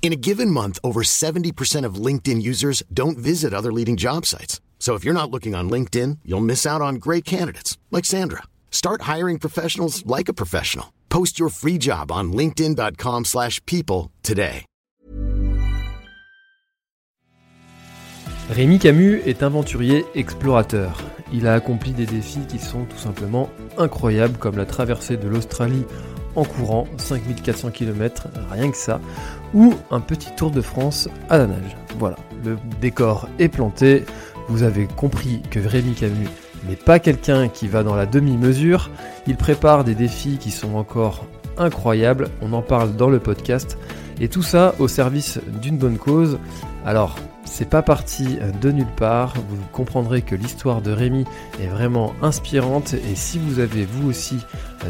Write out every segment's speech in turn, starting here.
In a given month, over 70% of LinkedIn users don't visit other leading job sites. So if you're not looking on LinkedIn, you'll miss out on great candidates like Sandra. Start hiring professionals like a professional. Post your free job on linkedin.com/people today. Rémi Camus est aventurier explorateur. Il a accompli des défis qui sont tout simplement incroyables comme la traversée de l'Australie en courant 5400 km, rien que ça, ou un petit tour de France à la nage. Voilà, le décor est planté, vous avez compris que Rémi Camus n'est pas quelqu'un qui va dans la demi-mesure, il prépare des défis qui sont encore incroyables, on en parle dans le podcast, et tout ça au service d'une bonne cause. Alors, c'est pas parti de nulle part, vous comprendrez que l'histoire de Rémi est vraiment inspirante. Et si vous avez vous aussi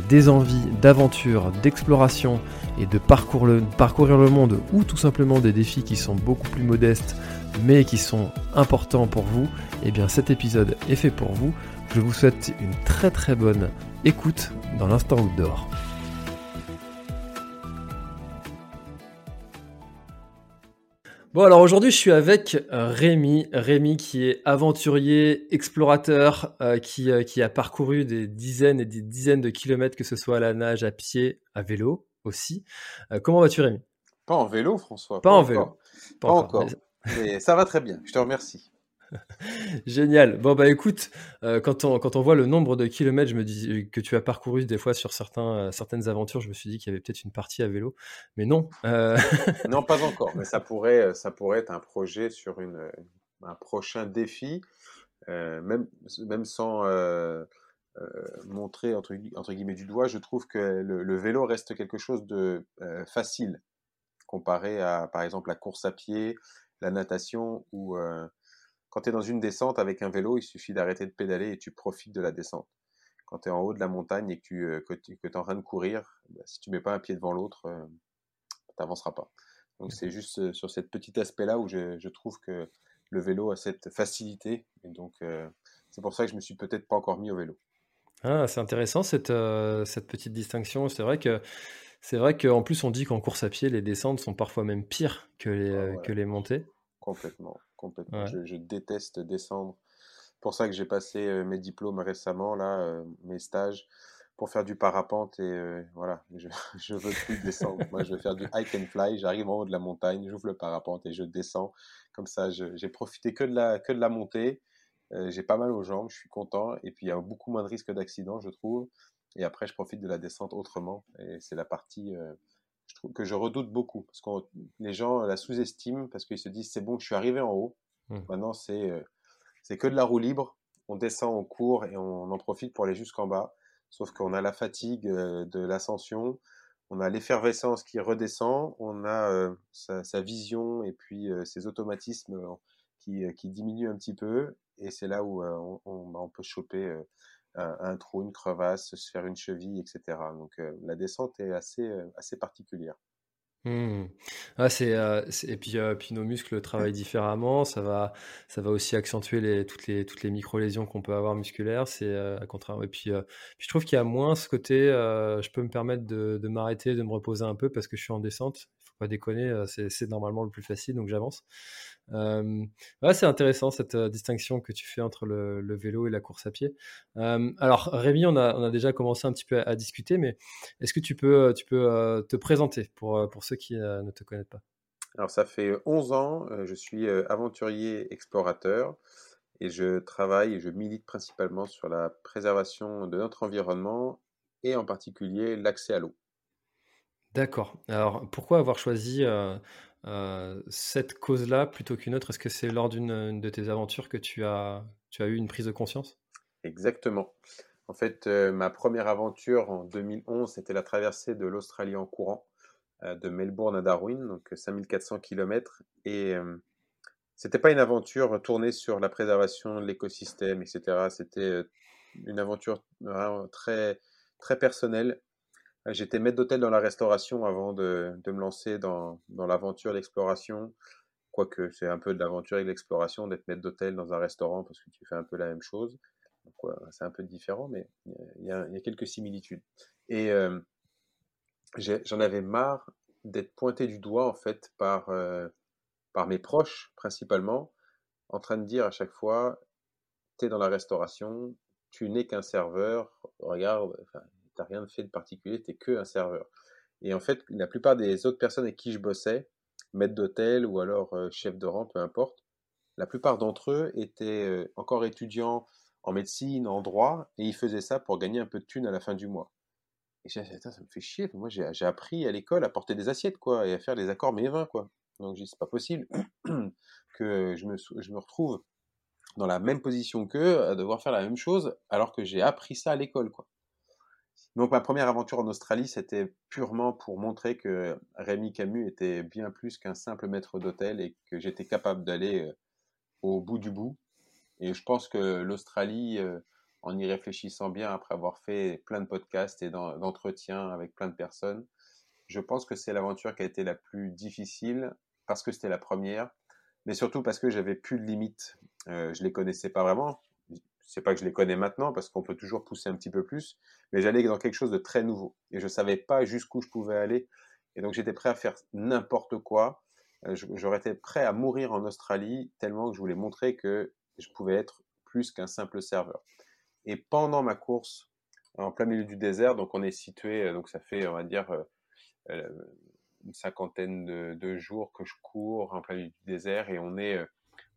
des envies d'aventure, d'exploration et de parcourir le, monde ou tout simplement des défis qui sont beaucoup plus modestes mais qui sont importants pour vous, eh bien cet épisode est fait pour vous. Je vous souhaite une très très bonne écoute dans l'instant outdoor. Bon alors aujourd'hui je suis avec Rémi, Rémi qui est aventurier, explorateur, euh, euh, qui a parcouru des dizaines et des dizaines de kilomètres, que ce soit à la nage, à pied, à vélo aussi. Euh, comment vas-tu Rémi? Pas en vélo, François. Pas en vélo. Pas Pas encore, encore. Mais ça va très bien. Je te remercie. Génial. Bon bah écoute, euh, quand, on, quand on voit le nombre de kilomètres je me dis, que tu as parcouru des fois sur certains, euh, certaines aventures, je me suis dit qu'il y avait peut-être une partie à vélo. Mais non. euh, Non, pas encore. Mais ça pourrait, ça pourrait être un projet sur une, un prochain défi, euh, même, même sans euh, montrer entre, gui- entre guillemets du doigt. Je trouve que le, le vélo reste quelque chose de euh, facile comparé à, par exemple, la course à pied, la natation ou euh, quand tu es dans une descente avec un vélo, il suffit d'arrêter de pédaler et tu profites de la descente. Quand tu es en haut de la montagne et que tu que tu es en train de courir, bah, si tu mets pas un pied devant l'autre, euh, t'avanceras pas. Donc c'est juste sur cet petit aspect-là où je, je trouve que le vélo a cette facilité. Et donc euh, c'est pour ça que je me suis peut-être pas encore mis au vélo. Ah, c'est intéressant cette, euh, cette petite distinction. C'est vrai que c'est vrai qu'en plus on dit qu'en course à pied les descentes sont parfois même pires que les, Ah euh, ouais. que les montées. Complètement, complètement. Ouais. Je, je déteste descendre. C'est pour ça que j'ai passé euh, mes diplômes récemment, là, mes stages, pour faire du parapente et euh, voilà, je, je veux plus descendre. Moi, je veux faire du hike and fly. J'arrive en haut de la montagne, j'ouvre le parapente et je descends. Comme ça, j'ai profité que de la, que de la montée. Euh, j'ai pas mal aux jambes, je suis content. Et puis, il y a beaucoup moins de risques d'accident, je trouve. Et après, je profite de la descente autrement. Et c'est la partie euh, je trouve que je redoute beaucoup parce que les gens la sous-estiment parce qu'ils se disent c'est bon, je suis arrivé en haut. Mm. Maintenant, c'est euh, c'est que de la roue libre. On descend, on court et on en profite pour aller jusqu'en bas. Sauf qu'on a la fatigue de l'ascension, on a l'effervescence qui redescend, on a euh, sa, sa vision et puis euh, ses automatismes qui, qui diminuent un petit peu. Et c'est là où euh, bah, on peut choper euh, un, trou, une crevasse, se faire une cheville, etc. Donc euh, la descente est assez, assez particulière. Hmm. Ah, c'est, et puis, puis nos muscles travaillent différemment. Ça va, ça va aussi accentuer toutes les, toutes les micro-lésions qu'on peut avoir musculaires. C'est à. Et puis, je trouve qu'il y a moins ce côté. je peux me permettre de, m'arrêter, de me reposer un peu parce que je suis en descente. Il faut pas déconner. c'est normalement le plus facile, donc j'avance. Euh, ouais, c'est intéressant cette euh, distinction que tu fais entre le, le vélo et la course à pied. Euh, alors, Rémi, on a, on a déjà commencé un petit peu à, à discuter, mais est-ce que tu peux, tu peux te présenter pour, pour ceux qui ne te connaissent pas? Alors ça fait 11 ans, je suis aventurier explorateur et je travaille et je milite principalement sur la préservation de notre environnement et en particulier l'accès à l'eau. D'accord. Alors, pourquoi avoir choisi euh, euh, cette cause-là plutôt qu'une autre Est-ce que c'est lors d'une une de tes aventures que tu as, tu as eu une prise de conscience? Exactement. En fait, euh, ma première aventure en 2011, c'était la traversée de l'Australie en courant. de Melbourne à Darwin, donc 5400 km. Et c'était pas une aventure tournée sur la préservation de l'écosystème, etc. C'était une aventure très, très personnelle. J'étais maître d'hôtel dans la restauration avant de, de me lancer dans, dans l'aventure d'exploration. Quoique c'est un peu de l'aventure et de l'exploration d'être maître d'hôtel dans un restaurant parce que tu fais un peu la même chose. C'est un peu différent, mais il y, a, y a quelques similitudes. Et euh, j'en avais marre d'être pointé du doigt en fait par, euh, par mes proches principalement, en train de dire à chaque fois, tu es dans la restauration, tu n'es qu'un serveur, regarde, n'as rien fait de particulier, tu n'es qu'un serveur. Et en fait, la plupart des autres personnes avec qui je bossais, maître d'hôtel ou alors euh, chef de rang, peu importe, la plupart d'entre eux étaient euh, encore étudiants en médecine, en droit, et ils faisaient ça pour gagner un peu de thunes à la fin du mois. Et j'ai dit, ça me fait chier, moi j'ai appris à l'école à porter des assiettes, quoi, et à faire des accords mes vins, quoi. Donc j'ai dit, c'est pas possible que je me, je me retrouve dans la même position qu'eux, à devoir faire la même chose, alors que j'ai appris ça à l'école, quoi. Donc ma première aventure en Australie, c'était purement pour montrer que Rémi Camus était bien plus qu'un simple maître d'hôtel et que j'étais capable d'aller euh, au bout du bout. Et je pense que l'Australie, euh, en y réfléchissant bien, après avoir fait plein de podcasts et d'entretiens avec plein de personnes, je pense que c'est l'aventure qui a été la plus difficile parce que c'était la première, mais surtout parce que j'avais plus de limites. Euh, je les connaissais pas vraiment c'est pas que je les connais maintenant parce qu'on peut toujours pousser un petit peu plus, mais j'allais dans quelque chose de très nouveau et je savais pas jusqu'où je pouvais aller et donc j'étais prêt à faire n'importe quoi. Euh, j'aurais été prêt à mourir en Australie tellement que je voulais montrer que je pouvais être plus qu'un simple serveur. Et pendant ma course en plein milieu du désert, donc on est situé, euh, donc ça fait on va dire euh, une cinquantaine de, de, jours que je cours en plein milieu du désert et on est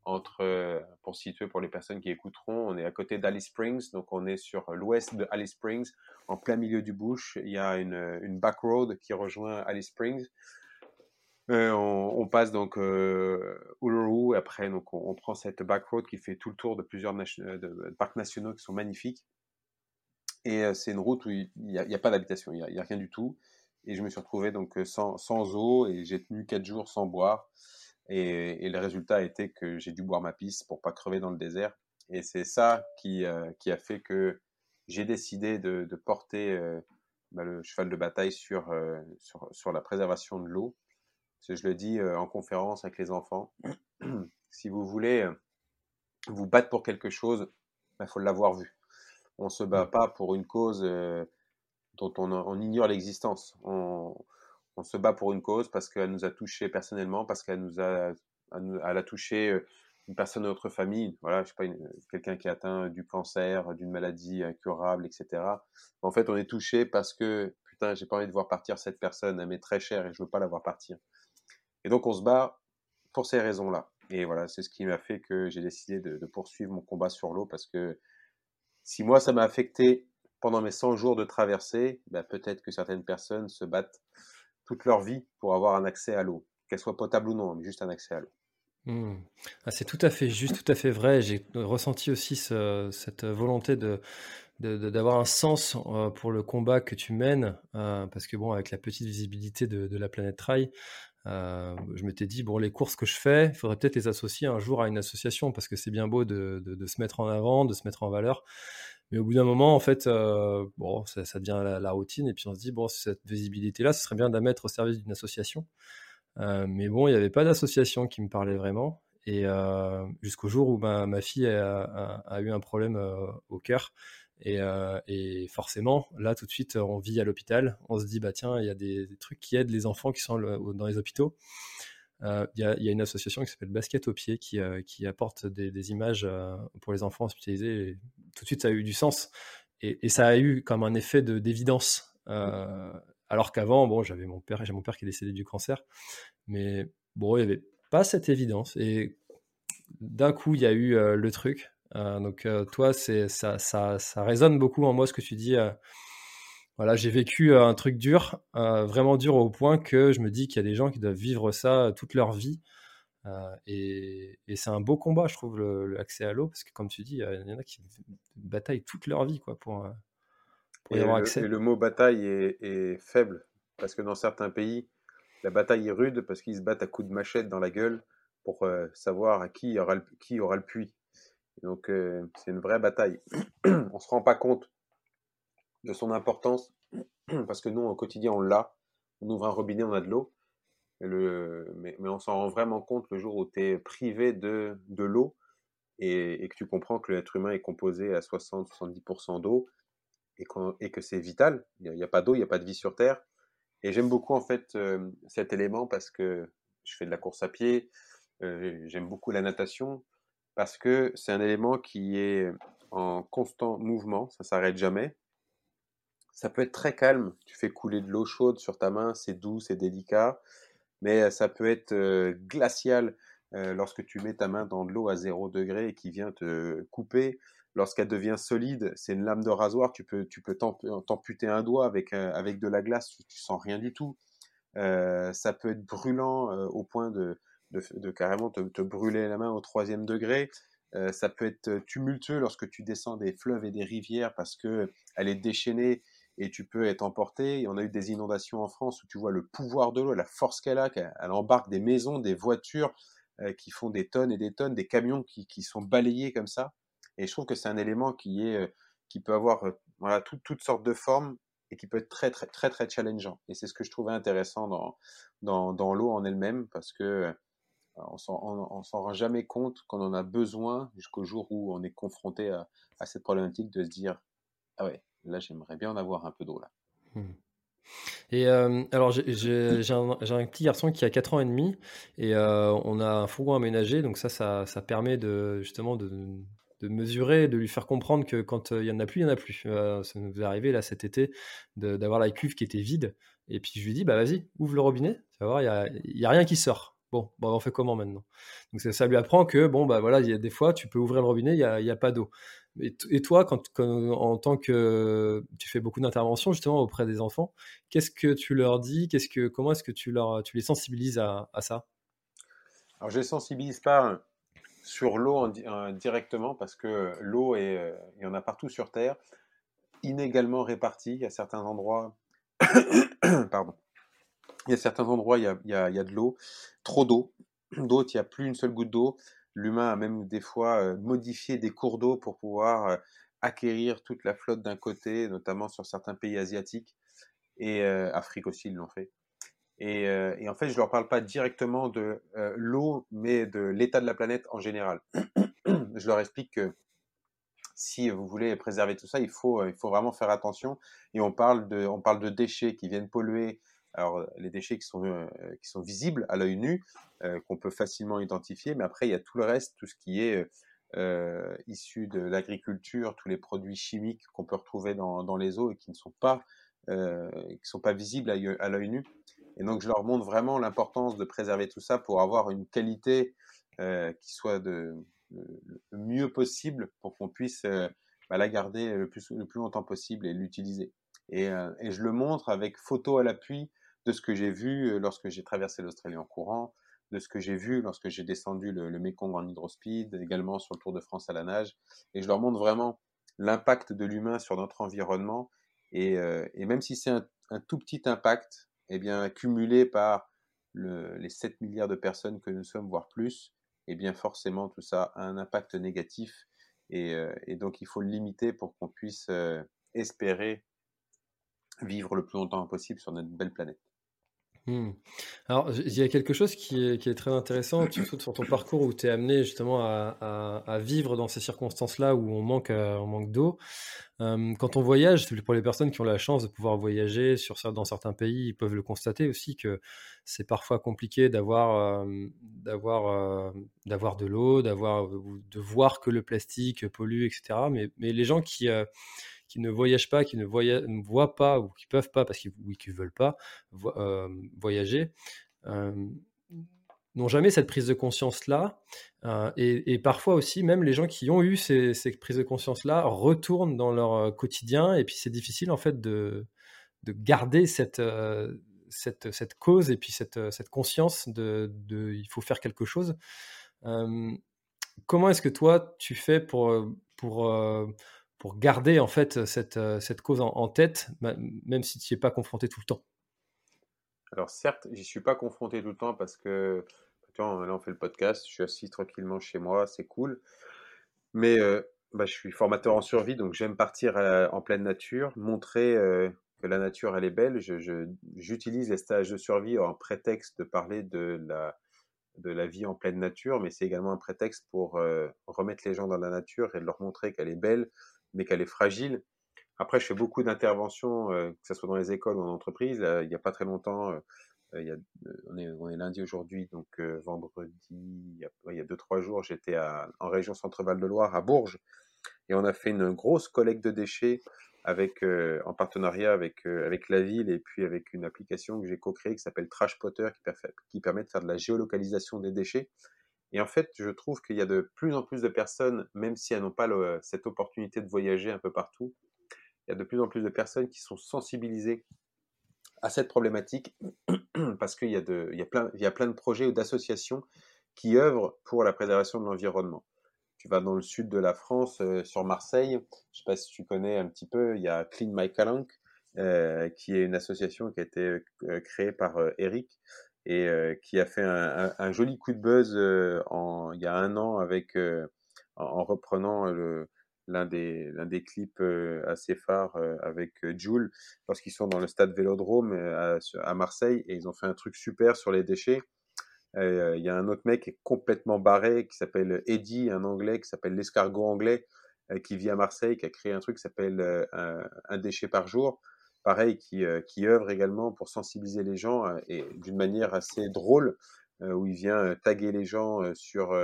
entre, euh, pour situer pour les personnes qui écouteront, on est à côté d'Alice Springs, donc on est sur l'ouest de Alice Springs, en plein milieu du bush. Il y a une, une back road qui rejoint Alice Springs. Euh, on, passe donc euh, Uluru, après donc on, prend cette back road qui fait tout le tour de plusieurs de, parcs nationaux qui sont magnifiques. Et euh, c'est une route où il n'y a, pas d'habitation, il n'y a, a, rien du tout. Et je me suis retrouvé donc sans, sans eau et j'ai tenu quatre jours sans boire. Et, le résultat a été que j'ai dû boire ma pisse pour pas crever dans le désert. Et c'est ça qui, euh, qui, a fait que j'ai décidé de, porter euh, bah, le cheval de bataille sur, euh, sur, sur, la préservation de l'eau. je le dis en conférence avec les enfants. si vous voulez vous battre pour quelque chose, il bah, faut l'avoir vu. On ne se bat mmh. pas pour une cause dont on, on ignore l'existence. On, on se bat pour une cause parce qu'elle nous a touché personnellement, parce qu'elle nous a, elle a touché euh, une personne de notre famille, voilà, je sais pas, quelqu'un qui a atteint du cancer, d'une maladie incurable, etc. En fait, on est touché parce que, putain, j'ai pas envie de voir partir cette personne, elle m'est très chère et je veux pas la voir partir. Et donc, on se bat pour ces raisons-là. Et voilà, c'est ce qui m'a fait que j'ai décidé de, poursuivre mon combat sur l'eau parce que si moi, ça m'a affecté pendant mes 100 jours de traversée, ben, peut-être que certaines personnes se battent toute leur vie pour avoir un accès à l'eau, qu'elle soit potable ou non, mais juste un accès à l'eau. Mmh. Ah, c'est tout à fait juste, tout à fait vrai. J'ai ressenti aussi cette volonté de d'avoir un sens euh, pour le combat que tu mènes, euh, parce que bon, avec la petite visibilité de, la planète Trail, euh, je m'étais dit bon, les courses que je fais, il faudrait peut-être les associer un jour à une association, parce que c'est bien beau de, se mettre en avant, de se mettre en valeur, mais au bout d'un moment, en fait, euh, bon, ça, devient la, routine. Et puis on se dit, bon, cette visibilité-là, ce serait bien de la mettre au service d'une association. Euh, mais bon, il n'y avait pas d'association qui me parlait vraiment. Et euh, jusqu'au jour où ma, fille a, eu un problème au cœur. Et, et, forcément, là, tout de suite, on vit à l'hôpital. On se dit, bah tiens, il y a des, trucs qui aident les enfants qui sont dans les hôpitaux. Il y, a une association qui s'appelle Basket au pied qui, qui apporte des, images pour les enfants hospitalisés tout de suite, ça a eu du sens. Et, ça a eu comme un effet d'évidence. Euh, alors qu'avant, bon, j'avais mon père, j'ai mon père qui est décédé du cancer, mais bon, il n'y avait pas cette évidence. Et d'un coup, il y a eu euh, le truc. Euh, donc, toi, ça, résonne beaucoup en moi ce que tu dis. Voilà, j'ai vécu un truc dur, vraiment dur au point que je me dis qu'il y a des gens qui doivent vivre ça toute leur vie. Euh, et, c'est un beau combat, je trouve, l'accès à l'eau, parce que comme tu dis, il y en a qui bataillent toute leur vie quoi, pour, y avoir accès. Et le mot bataille est, faible, parce que dans certains pays, la bataille est rude parce qu'ils se battent à coups de machette dans la gueule pour savoir à qui aura le, qui aura le puits. donc c'est une vraie bataille. on se rend pas compte de son importance parce que nous au quotidien on l'a. On ouvre un robinet, on a de l'eau. mais, on s'en rend vraiment compte le jour où tu es privé de, de l'eau et, que tu comprends que l'être humain est composé à 60-70% d'eau et, que c'est vital. Il n'y a, pas d'eau, il n'y a pas de vie sur Terre. Et j'aime beaucoup en fait cet élément parce que je fais de la course à pied, j'aime beaucoup la natation parce que c'est un élément qui est en constant mouvement, ça s'arrête jamais. Ça peut être très calme, tu fais couler de l'eau chaude sur ta main, c'est doux, c'est délicat, mais ça peut être glacial lorsque tu mets ta main dans de l'eau à 0 degré et qui vient te couper. Lorsqu'elle devient solide, c'est une lame de rasoir, tu peux, tu peux t'amputer un doigt avec, avec de la glace, tu, sens rien du tout. ça peut être brûlant au point de, de, carrément te, brûler la main au troisième degré. ça peut être tumultueux lorsque tu descends des fleuves et des rivières parce que elle est déchaînée et tu peux être emporté. on a eu des inondations en France où tu vois le pouvoir de l'eau, la force qu'elle a, qu'elle embarque des maisons, des voitures qui font des tonnes et des tonnes, des camions qui, qui sont balayés comme ça. Et je trouve que c'est un élément qui, est, qui peut avoir voilà, toutes sortes de formes et qui peut être très, très, très, très challengeant. Et c'est ce que je trouvais intéressant dans, dans, dans l'eau en elle-même parce que on s'en rend jamais compte qu'on en a besoin jusqu'au jour où on est confronté à, à, cette problématique de se dire ah ouais là j'aimerais bien en avoir un peu d'eau là. Mmh. Et euh, alors, j'ai un, petit garçon qui a 4 ans et demi et euh, on a un fourgon aménagé, donc ça, ça, permet de, justement de, mesurer, de lui faire comprendre que quand euh, il y en a plus, il y en a plus. ça nous est arrivé là cet été d'avoir la cuve qui était vide et puis je lui dis, bah vas-y, ouvre le robinet, tu vas voir, il n'y a, a, rien qui sort. Bon, bon, on fait comment maintenant? Donc ça, lui apprend que, bon, bah voilà, il y a des fois, tu peux ouvrir le robinet, il n'y a, a, pas d'eau. Et, toi, en tant que tu fais beaucoup d'interventions justement auprès des enfants, qu'est-ce que tu leur dis? Qu'est-ce que, comment est-ce que tu leur, les sensibilises à, ça? Alors, je les sensibilise pas sur l'eau directement parce que l'eau euh, il y en a partout sur Terre, inégalement répartie. certains endroits, pardon, il y a certains endroits il y a, il y a, il y a de l'eau, trop d'eau. D'autres, il n'y a plus une seule goutte d'eau. L'humain a même des fois modifié des cours d'eau pour pouvoir acquérir toute la flotte d'un côté, notamment sur certains pays asiatiques et Afrique aussi ils l'ont fait. Et, en fait, je leur parle pas directement de l'eau, mais de l'état de la planète en général. je leur explique que si vous voulez préserver tout ça, il faut, vraiment faire attention. Et on parle de déchets qui viennent polluer alors, les déchets qui sont, euh, qui sont visibles à l'œil nu, euh, qu'on peut facilement identifier, mais après, il y a tout le reste, tout ce qui est euh, issu de l'agriculture, tous les produits chimiques qu'on peut retrouver dans, dans, les eaux et qui ne sont pas, qui sont pas visibles à, l'œil nu. Et donc, je leur montre vraiment l'importance de préserver tout ça pour avoir une qualité qui soit de, le mieux possible pour qu'on puisse bah, la garder le plus, le plus longtemps possible et l'utiliser. Et, et, je le montre avec photo à l'appui de ce que j'ai vu lorsque j'ai traversé l'Australie en courant, de ce que j'ai vu lorsque j'ai descendu le, Mekong en hydrospeed, également sur le Tour de France à la nage. Et je leur montre vraiment l'impact de l'humain sur notre environnement. Et, même si c'est un, tout petit impact, eh bien, cumulé par les 7 milliards de personnes que nous sommes, voire plus, eh bien, forcément, tout ça a un impact négatif. Et, et donc, il faut le limiter pour qu'on puisse espérer vivre le plus longtemps possible sur notre belle planète. Mmh. Alors, il y a quelque chose qui est, très intéressant, surtout sur ton parcours où tu es amené justement à, vivre dans ces circonstances-là où on manque, euh, on manque d'eau. quand on voyage, pour les personnes qui ont la chance de pouvoir voyager dans certains pays, ils peuvent le constater aussi que c'est parfois compliqué d'avoir d'avoir de l'eau, de voir que le plastique pollue, etc. Mais, mais les gens qui qui ne voyagent pas, qui ne, voient pas ou qui peuvent pas parce qu'ils ne veulent pas euh, voyager, euh, n'ont jamais cette prise de conscience-là. Euh, et, parfois aussi, même les gens qui ont eu ces, prises de conscience-là retournent dans leur quotidien et puis c'est difficile en fait de, de garder cette, cause et puis cette, conscience de, de, il faut faire quelque chose. comment est-ce que toi tu fais pour, pour pour garder en fait cette, euh, cette cause en, tête, même si tu n'y es pas confronté tout le temps Alors certes, j'y suis pas confronté tout le temps parce que tu vois, là on fait le podcast, je suis assis tranquillement chez moi, c'est cool. Mais euh, bah, je suis formateur en survie, donc j'aime partir euh, en pleine nature, montrer euh, que la nature elle est belle. J'utilise les stages de survie en prétexte de parler de la, de la vie en pleine nature, mais c'est également un prétexte pour remettre les gens dans la nature et de leur montrer qu'elle est belle, mais qu'elle est fragile. Après, je fais beaucoup d'interventions, que ce soit dans les écoles ou en entreprise. il n'y a pas très longtemps, y a, on, est, lundi aujourd'hui, donc vendredi, il y, a, il y a deux, trois jours, j'étais en région Centre-Val de Loire, à Bourges, et on a fait une grosse collecte de déchets avec, en partenariat avec, avec la ville et puis avec une application que j'ai co-créée qui s'appelle Trash Potter qui permet de faire de la géolocalisation des déchets. Et en fait, je trouve qu'il y a de plus en plus de personnes, même si elles n'ont pas cette opportunité de voyager un peu partout, il y a de plus en plus de personnes qui sont sensibilisées à cette problématique parce qu'il y, a y, plein, y a plein de projets ou d'associations qui œuvrent pour la préservation de l'environnement. Tu vas dans le sud de la France, euh, sur Marseille, je ne sais pas si tu connais un petit peu, il y a Clean My Calanque, euh, qui est une association qui a été euh, créée par Eric et qui a fait un, joli coup de buzz en, il y a un an avec, en, reprenant l'un des, l'un des clips assez phares avec Jules lorsqu'ils sont dans le stade Vélodrome à, Marseille et ils ont fait un truc super sur les déchets. Il y a un autre mec qui est complètement barré qui s'appelle Eddie, un anglais qui s'appelle l'escargot anglais qui vit à Marseille, qui a créé un truc qui s'appelle un, déchet par jour. Pareil, qui, qui œuvre également pour sensibiliser les gens et d'une manière assez drôle où il vient taguer les gens sur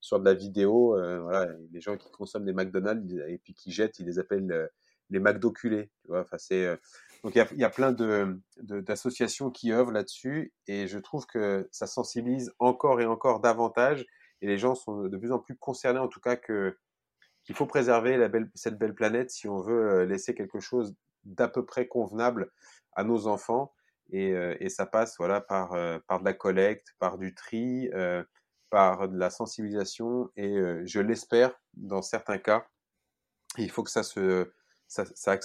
sur de la vidéo, euh, voilà, les gens qui consomment des McDonald's et puis qui jettent, ils les appellent euh, les McDoculés. Tu vois, enfin, c'est, euh, donc il y a, y a, plein de, d'associations qui œuvrent là-dessus et je trouve que ça sensibilise encore et encore davantage et les gens sont de plus en plus concernés en tout cas que qu'il faut préserver la belle, cette belle planète si on veut laisser quelque chose d'à peu près convenable à nos enfants et, et ça passe voilà par par de la collecte, par du tri, par de la sensibilisation et je l'espère dans certains cas. Il faut que ça se ça, ça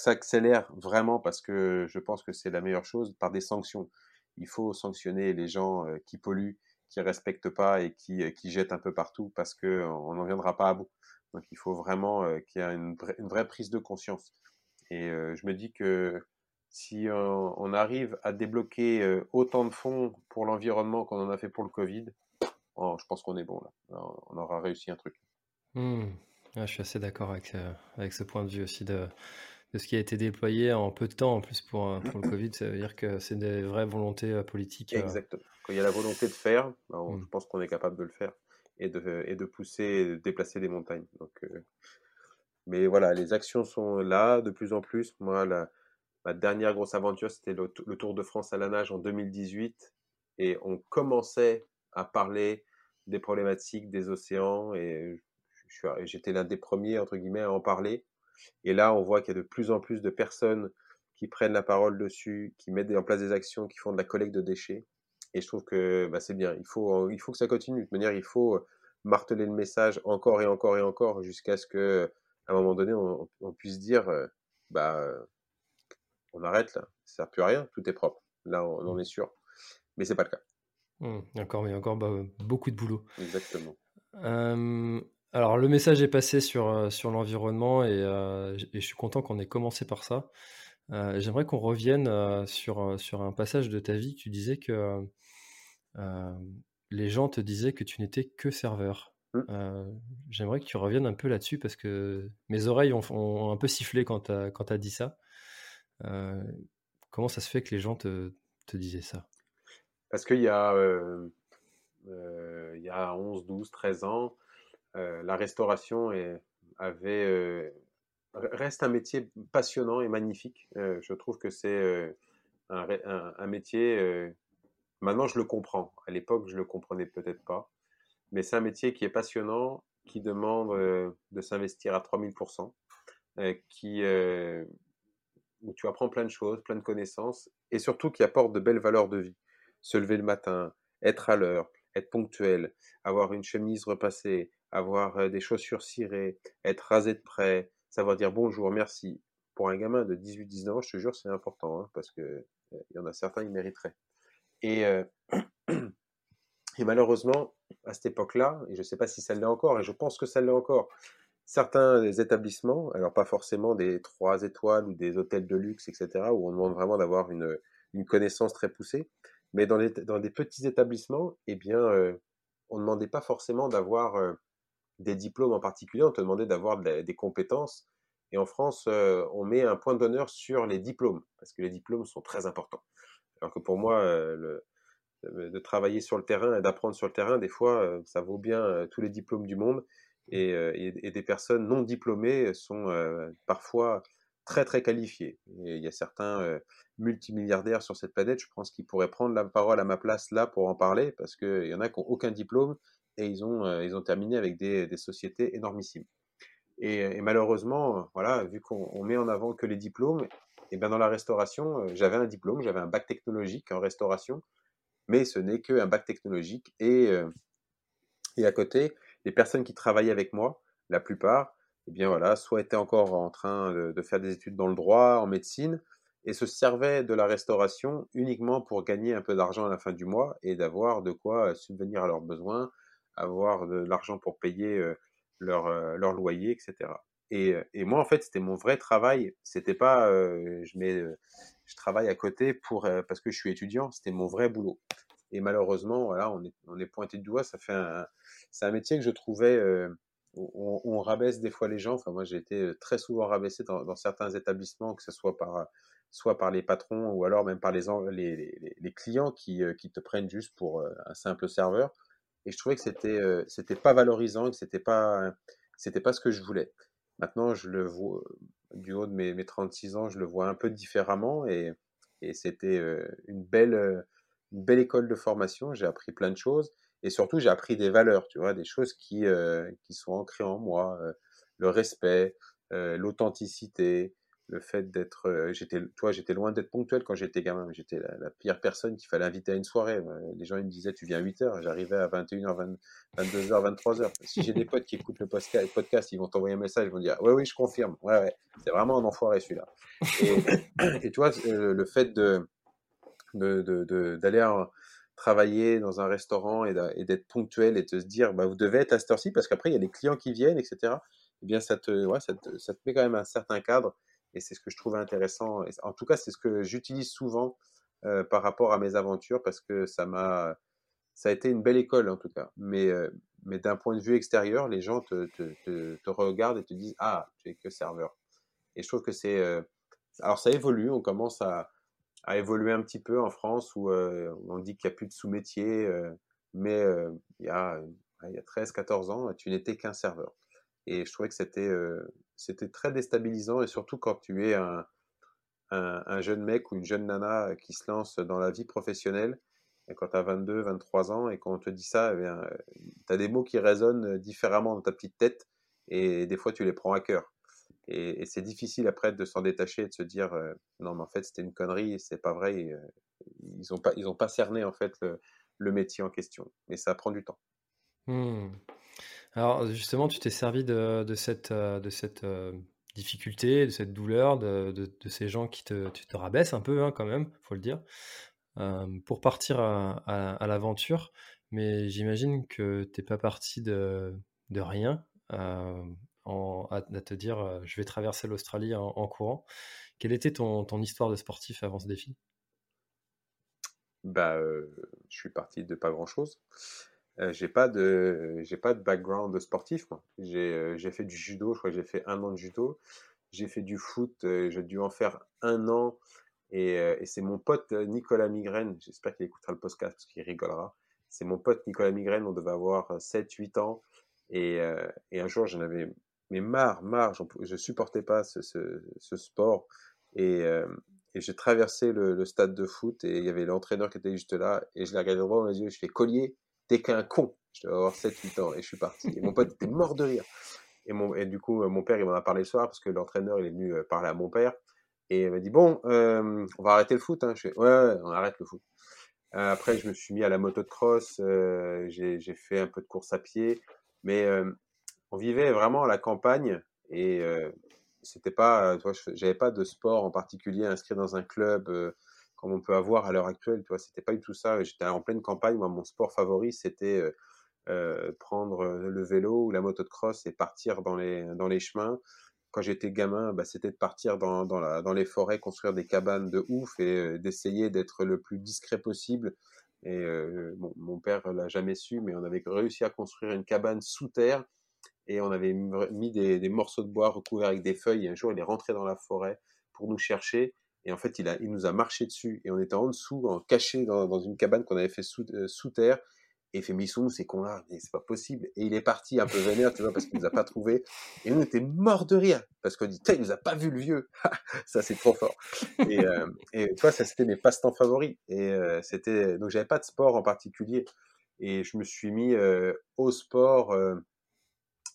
vraiment parce que je pense que c'est la meilleure chose par des sanctions. Il faut sanctionner les gens qui polluent, qui respectent pas et qui, qui jettent un peu partout parce que on n'en viendra pas à bout. Donc il faut vraiment qu'il y ait une, vraie prise de conscience. Et je me dis que si on arrive à débloquer autant de fonds pour l'environnement qu'on en a fait pour le Covid, Oh, je pense qu'on est bon là. On aura réussi un truc. Hmm. je suis assez d'accord avec, euh, avec ce point de vue aussi de, de, ce qui a été déployé en peu de temps en plus pour, euh, pour le Covid. Ça veut dire que c'est des vraies volontés euh, politiques. Exactement. Quand il y a la volonté de faire, ben, hmm. je pense qu'on est capable de le faire et de, et de pousser, de déplacer des montagnes. Donc, mais voilà, les actions sont là de plus en plus. Moi, la, ma dernière grosse aventure, c'était le, Tour de France à la nage en 2018 et on commençait à parler des problématiques des océans et j'étais l'un des premiers, entre guillemets, à en parler. Et là, on voit qu'il y a de plus en plus de personnes qui prennent la parole dessus, qui mettent en place des actions, qui font de la collecte de déchets. Et je trouve que bah, c'est bien. Il faut, il faut que ça continue. De manière, il faut marteler le message encore et encore et encore jusqu'à ce que, à un moment donné, on, puisse dire, bah, on arrête là. Ça sert plus à rien. Tout est propre. Là, on, on mmh. est sûr. Mais c'est pas le cas. Mmh, d'accord, mais encore bah, beaucoup de boulot. Exactement. alors, le message est passé sur, sur l'environnement et, je suis content qu'on ait commencé par ça. J'aimerais qu'on revienne sur, sur un passage de ta vie. Tu disais que les gens te disaient que tu n'étais que serveur. Mmh. J'aimerais que tu reviennes un peu là-dessus parce que mes oreilles ont, un peu sifflé quand tu as, dit ça. comment ça se fait que les gens te, te disaient ça? Parce qu'il y, a, euh, euh, il y a 11, 12, 13 ans, euh, la restauration est, avait, reste un métier passionnant et magnifique. je trouve que c'est un, un, un, métier, maintenant je le comprends. À l'époque, je le comprenais peut-être pas. Mais c'est un métier qui est passionnant, qui demande de s'investir à 3000%, qui, où tu apprends plein de choses, plein de connaissances, et surtout qui apporte de belles valeurs de vie se lever le matin, être à l'heure, être ponctuel, avoir une chemise repassée, avoir euh, des chaussures cirées, être rasé de près, savoir dire bonjour, merci. Pour un gamin de 18-19 ans, je te jure, c'est important, hein, parce que euh, il y en a certains, ils mériteraient. Et, et malheureusement, à cette époque-là, et je ne sais pas si ça l'est encore, et je pense que ça l'est encore, certains établissements, alors pas forcément des trois étoiles ou des hôtels de luxe, etc., où on demande vraiment d'avoir une, connaissance très poussée, mais dans, des petits établissements, eh bien, on ne demandait pas forcément d'avoir des diplômes en particulier, on te demandait d'avoir des compétences. Et en France, on met un point d'honneur sur les diplômes, parce que les diplômes sont très importants. Alors que pour moi, le, de travailler sur le terrain et d'apprendre sur le terrain, des fois, ça vaut bien tous les diplômes du monde. Et, et, des personnes non diplômées sont parfois très très qualifiées. Et il y a certains multimilliardaires sur cette planète, je pense qu'ils pourraient prendre la parole à ma place là pour en parler, parce qu'il y en a qui n'ont aucun diplôme et ils ont, ils ont terminé avec des, des sociétés énormissimes. Et, et, malheureusement, voilà, vu qu'on met en avant que les diplômes, et bien dans la restauration, j'avais un diplôme, j'avais un bac technologique en restauration, mais ce n'est qu'un bac technologique. Et, et à côté, les personnes qui travaillaient avec moi, la plupart, eh bien voilà, soit étaient encore en train de, faire des études dans le droit, en médecine, et se servaient de la restauration uniquement pour gagner un peu d'argent à la fin du mois et d'avoir de quoi subvenir à leurs besoins, avoir de l'argent pour payer leur, leur loyer, etc. Et, moi, en fait, c'était mon vrai travail. C'était pas, je mets, je travaille à côté pour parce que je suis étudiant. C'était mon vrai boulot. Et malheureusement, voilà, on est, on est pointé du doigt. Ça fait c'est un métier que je trouvais on, rabaisse des fois les gens. Enfin, moi, j'ai été très souvent rabaissé dans, certains établissements, que ce soit par soit par les patrons ou alors même par les, les, les, les clients qui, qui, te prennent juste pour un simple serveur. Et je trouvais que c'était c'était pas valorisant, que c'était pas c'était pas ce que je voulais. Maintenant, je le vois du haut de mes, mes 36 ans, je le vois un peu différemment et, et c'était une belle une belle école de formation. J'ai appris plein de choses. Et surtout, j'ai appris des valeurs, tu vois, des choses qui, euh, qui sont ancrées en moi, euh, le respect, euh, l'authenticité, le fait d'être, j'étais, toi, j'étais loin d'être ponctuel quand j'étais gamin. J'étais la, pire personne qu'il fallait inviter à une soirée. Les gens ils me disaient, tu viens à 8 heures. J'arrivais à 21h, 22h, 23h. Si j'ai des potes qui écoutent le podcast, ils vont t'envoyer un message, ils vont dire, ouais, oui, je confirme. Ouais, ouais. C'est vraiment un enfoiré celui-là. Et, tu vois, le fait de, d'aller travailler dans un restaurant et d'être ponctuel et de se dire bah, vous devez être à cette heure-ci parce qu'après il y a des clients qui viennent, etc. Eh bien, ça te, ouais, ça te, ça te met quand même un certain cadre et c'est ce que je trouve intéressant. En tout cas, c'est ce que j'utilise souvent euh, par rapport à mes aventures parce que ça m'a, ça a été une belle école en tout cas. Mais, euh, mais d'un point de vue extérieur, les gens te, regardent et te disent ah tu es que serveur. Et je trouve que c'est, euh, alors ça évolue, on commence à a évolué un petit peu en France où on dit qu'il n'y a plus de sous-métier, euh, mais il y a, il y a 13-14 ans, tu n'étais qu'un serveur. Et je trouvais que c'était c'était très déstabilisant et surtout quand tu es un, un, jeune mec ou une jeune nana qui se lance dans la vie professionnelle, et quand tu as 22, 23 ans et qu'on te dit ça, eh tu as des mots qui résonnent différemment dans ta petite tête et des fois tu les prends à cœur. Et, c'est difficile après de s'en détacher et de se dire non, mais en fait, c'était une connerie, c'est pas vrai. ils n'ont pas, pas cerné en fait le, métier en question. Mais ça prend du temps. Mmh. Alors, justement, tu t'es servi de, cette, de cette difficulté, de cette douleur, de, ces gens qui te, tu rabaissent un peu, hein, quand même, faut le dire, pour partir à, l'aventure. Mais j'imagine que tu n'es pas parti de, rien à, te dire je vais traverser l'Australie en, courant. Quelle était ton, histoire de sportif avant ce défi? Bah, Je suis parti de pas grand-chose. j'ai pas de j'ai pas de background sportif moi. J'ai fait du judo, je crois que j'ai fait un an de judo. J'ai fait du foot, j'ai dû en faire un an. Et, c'est mon pote Nicolas Migraine, j'espère qu'il écoutera le podcast parce qu'il rigolera. C'est mon pote Nicolas Migraine, on devait avoir 7-8 ans. Et, et, un jour, j'en avais mais marre, marre, je supportais pas ce, ce, ce sport. Et, euh, et j'ai traversé le, le, stade de foot et il y avait l'entraîneur qui était juste là et je l'ai regardé droit dans les yeux, je fais collier, t'es qu'un con. Je devais avoir 7-8 ans et je suis parti. Et mon pote était mort de rire. Et, et du coup, mon père, il m'en a parlé le soir parce que l'entraîneur, il est venu euh, parler à mon père et il m'a dit, bon, euh, on va arrêter le foot. Hein. Je fais, ouais, on arrête le foot. Euh, après, je me suis mis à la moto de cross, euh, j'ai fait un peu de course à pied, mais on vivait vraiment à la campagne et c'était pas, j'avais pas de sport en particulier inscrit dans un club. Comme on peut avoir à l'heure actuelle. Tu vois, c'était pas du tout ça. J'étais en pleine campagne. Moi, mon sport favori, c'était prendre le vélo ou la moto de cross et partir dans les, dans les chemins. Quand j'étais gamin, bah, c'était de partir dans, dans, la, dans les forêts, construire des cabanes de ouf et d'essayer d'être le plus discret possible. Et bon, mon père l'a jamais su, mais on avait réussi à construire une cabane sous terre et on avait mis des, des, morceaux de bois recouverts avec des feuilles. Et un jour, il est rentré dans la forêt pour nous chercher. Et en fait, il, nous a marché dessus. Et on était en dessous, en, caché dans, une cabane qu'on avait fait sous, sous terre. Et il fait, mais ils ces cons-là? Mais c'est pas possible. Et il est parti un peu vénère, tu vois, parce qu'il nous a pas trouvé. Et nous, on était morts de rire. Parce qu'on dit, il nous a pas vu le vieux. ça, c'est trop fort. Et, euh, tu vois, ça, c'était mes passe-temps favoris. Et euh, c'était, donc j'avais pas de sport en particulier. Et je me suis mis euh, au sport, euh,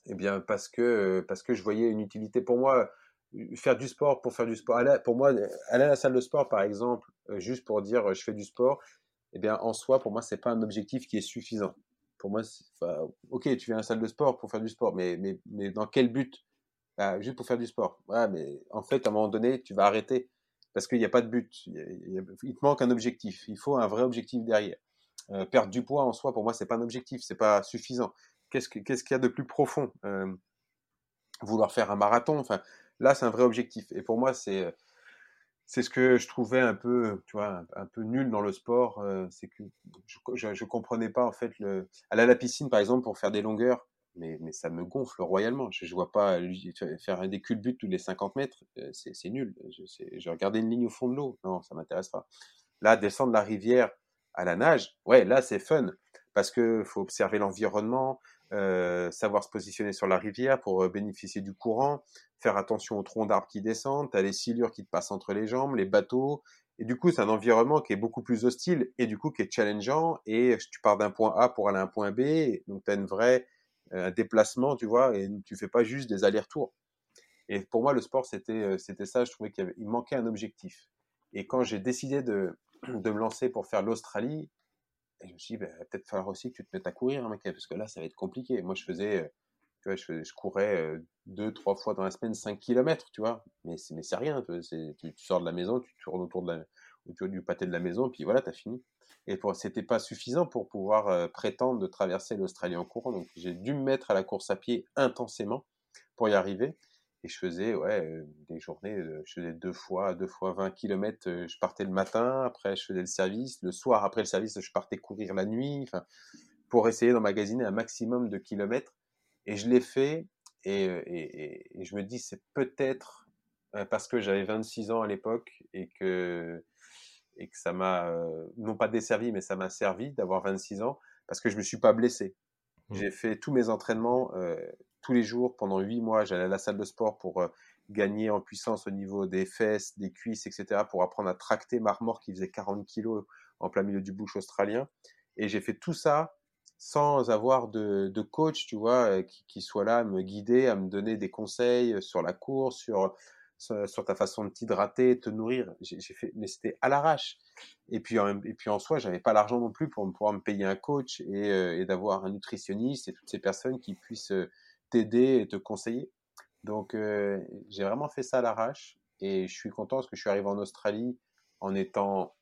eh bien, parce que, parce que je voyais une utilité pour moi. Faire du sport pour faire du sport. Pour moi, aller à la salle de sport, par exemple, juste pour dire je fais du sport, eh bien, en soi, pour moi, c'est pas un objectif qui est suffisant. Pour moi, ok, tu viens à la salle de sport pour faire du sport, mais, mais, mais dans quel but? Bah, Juste pour faire du sport. Mais en fait, à un moment donné, tu vas arrêter parce qu'il n'y a pas de but. Il, te manque un objectif. Il faut un vrai objectif derrière. Euh, perdre du poids en soi, pour moi, c'est pas un objectif, c'est pas suffisant. Qu'est-ce qu'il y a de plus profond? Euh, Vouloir faire un marathon, enfin, là, c'est un vrai objectif. Et pour moi, c'est c'est ce que je trouvais un peu, tu vois, un, peu nul dans le sport, euh, c'est que je, je, comprenais pas en fait le. Aller à la piscine par exemple pour faire des longueurs, mais, mais ça me gonfle royalement. Je, je vois pas faire des culbutes tous les 50 mètres, euh, c'est nul. Je, je regardais une ligne au fond de l'eau, non, ça m'intéresse pas. Là, descendre la rivière à la nage, ouais, là c'est fun parce que faut observer l'environnement, euh, savoir se positionner sur la rivière pour euh, bénéficier du courant, faire attention aux troncs d'arbres qui descendent, t'as les silures qui te passent entre les jambes, les bateaux, et du coup c'est un environnement qui est beaucoup plus hostile et du coup qui est challengeant, et tu pars d'un point A pour aller à un point B, donc t'as une vraie euh, un déplacement, tu vois, et tu fais pas juste des allers-retours. Et pour moi le sport c'était c'était ça, je trouvais qu'il manquait un objectif. Et quand j'ai décidé de, de me lancer pour faire l'Australie, et je me suis dit, bah, peut-être falloir aussi que tu te mettes à courir, hein, parce que là, ça va être compliqué. Moi, je faisais, euh, tu vois, je, courais euh, deux, trois fois dans la semaine, 5 km, tu vois. Mais, c'est rien. Tu, sors de la maison, tu tournes autour du pâté de la maison, puis voilà, t'as fini. Et pour, c'était pas suffisant pour pouvoir euh, prétendre de traverser l'Australie en courant. Donc, j'ai dû me mettre à la course à pied intensément pour y arriver. Et je faisais ouais, des journées, je faisais deux fois, deux fois 20 km. Je partais le matin, après je faisais le service. Le soir, après le service, je partais courir la nuit, enfin, pour essayer d'emmagasiner un maximum de kilomètres. Et je l'ai fait. Et, et, et, je me dis, c'est peut-être parce que j'avais 26 ans à l'époque et que, et que ça m'a, non pas desservi, mais ça m'a servi d'avoir 26 ans parce que je me suis pas blessé. Mmh. J'ai fait tous mes entraînements euh, tous les jours pendant huit mois. J'allais à la salle de sport pour euh, gagner en puissance au niveau des fesses, des cuisses, etc. pour apprendre à tracter ma remorque qui faisait 40 kilos en plein milieu du bush australien. Et j'ai fait tout ça sans avoir de, coach, tu vois, euh, qui, soit là à me guider, à me donner des conseils sur la course, sur ta façon de t'hydrater, te nourrir. J'ai fait, mais c'était à l'arrache. Et puis, en, et puis en soi, j'avais pas l'argent non plus pour pouvoir me payer un coach et, euh, d'avoir un nutritionniste et toutes ces personnes qui puissent euh, t'aider et te conseiller. Donc, euh, j'ai vraiment fait ça à l'arrache et je suis content parce que je suis arrivé en Australie en étant,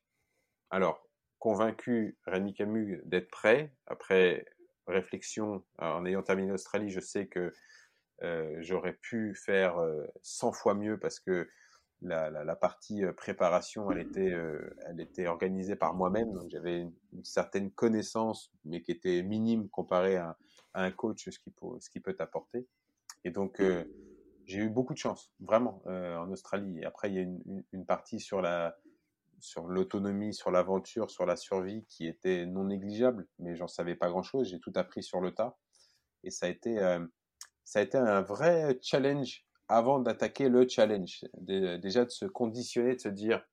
alors, convaincu, Rémi Camus, d'être prêt. Après réflexion, en ayant terminé l'Australie, je sais que euh, j'aurais pu faire 100 euh, fois mieux parce que la, partie euh, préparation, elle était, elle était organisée par moi-même. J'avais une, une, certaine connaissance, mais qui était minime comparée à, à un coach, ce qui peut, qui peut t'apporter. Et donc j'ai eu beaucoup de chance, vraiment, en Australie. Et après, il y a une, une partie sur la sur l'autonomie, sur l'aventure, sur la survie qui était non négligeable, mais j'en savais pas grand-chose. J'ai tout appris sur le tas. Et ça a été, ça a été un vrai challenge avant d'attaquer le challenge. déjà de se conditionner, de se dire,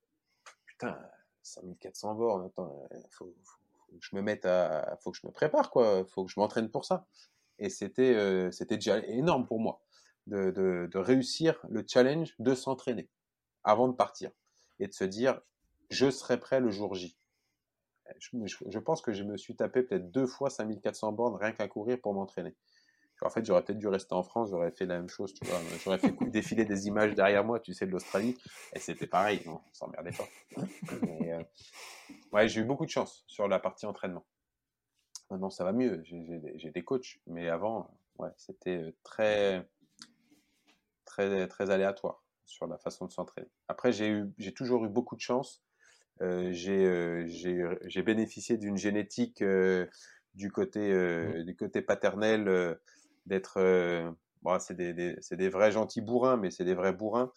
putain, 5400 bornes, attends, faut, faut, je me mette à, faut que je me prépare, quoi, faut que je m'entraîne pour ça. Et c'était, euh, c'était déjà énorme pour moi de, de, de réussir le challenge de s'entraîner avant de partir et de se dire, je serai prêt le jour J. Je, je, pense que je me suis tapé peut-être deux fois 5400 bornes rien qu'à courir pour m'entraîner En fait, j'aurais peut-être dû rester en France, j'aurais fait la même chose, tu vois. J'aurais fait défiler des images derrière moi, tu sais, de l'Australie, et c'était pareil, on s'emmerdait pas. Mais, euh, ouais, j'ai eu beaucoup de chance sur la partie entraînement. Maintenant, ça va mieux, j'ai des coachs, mais avant, ouais, c'était très, très, très aléatoire sur la façon de s'entraîner. Après, j'ai toujours eu beaucoup de chance. Euh, euh, j'ai bénéficié d'une génétique du côté mmh. du côté paternel d'être bon, c'est des, des, vrais gentils bourrins mais c'est des vrais bourrins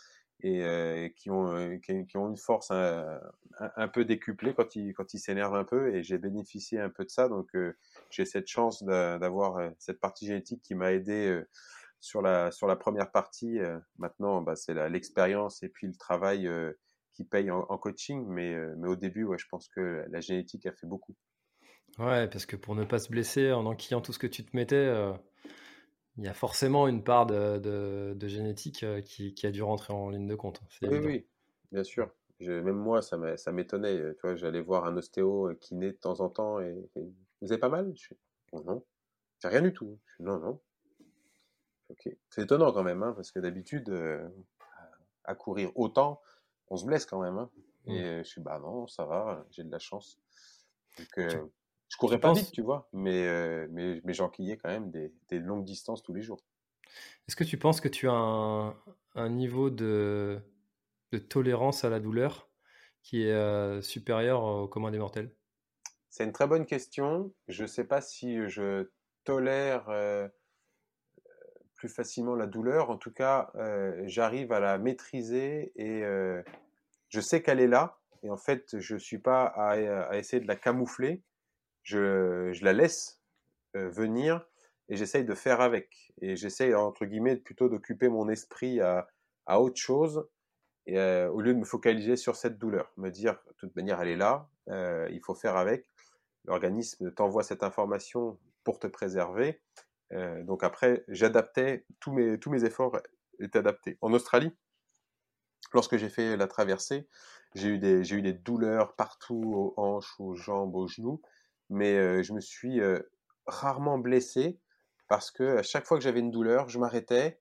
et qui ont qui, ont une force un, un, peu décuplée quand ils quand ils s'énervent un peu et j'ai bénéficié un peu de ça. Donc j'ai cette chance d'avoir cette partie génétique qui m'a aidé sur la sur la première partie maintenant bah, c'est l'expérience et puis le travail qui paye en, coaching mais mais au début ouais, je pense que la génétique a fait beaucoup. Ouais, parce que pour ne pas se blesser en enquillant tout ce que tu te mettais, euh, il y a forcément une part de, de, génétique euh, qui, qui, a dû rentrer en ligne de compte. Hein, oui, oui, bien sûr. même moi, ça m'étonnait. Tu vois, j'allais voir un ostéo euh, qui naît de temps en temps et, vous avez pas mal Je oh non, c'est rien du tout. non, non. Ok. C'est étonnant quand même, hein, parce que d'habitude, à courir autant, on se blesse quand même. Hein. Et mmh. je suis, bah non, ça va, j'ai de la chance. Donc, je courais pas vite, tu vois, mais, euh, mais, mais j'enquillais quand même des, des, longues distances tous les jours. Est-ce que tu penses que tu as un, un niveau de, de, tolérance à la douleur qui est euh, supérieur au commun des mortels? C'est une très bonne question. Je ne sais pas si je tolère euh, plus facilement la douleur. En tout cas, j'arrive à la maîtriser et je sais qu'elle est là. Et en fait, je ne suis pas à, à, essayer de la camoufler je, la laisse euh, venir et j'essaye de faire avec. Et j'essaye, entre guillemets, plutôt d'occuper mon esprit à, à autre chose euh, au lieu de me focaliser sur cette douleur. Me dire, de toute manière, elle est là, euh, il faut faire avec. L'organisme t'envoie cette information pour te préserver. Donc après, j'adaptais, tous mes, tous mes efforts étaient adaptés. En Australie, lorsque j'ai fait la traversée, j'ai eu j'ai eu des douleurs partout aux hanches, aux jambes, aux genoux mais je me suis rarement blessé parce que à chaque fois que j'avais une douleur, je m'arrêtais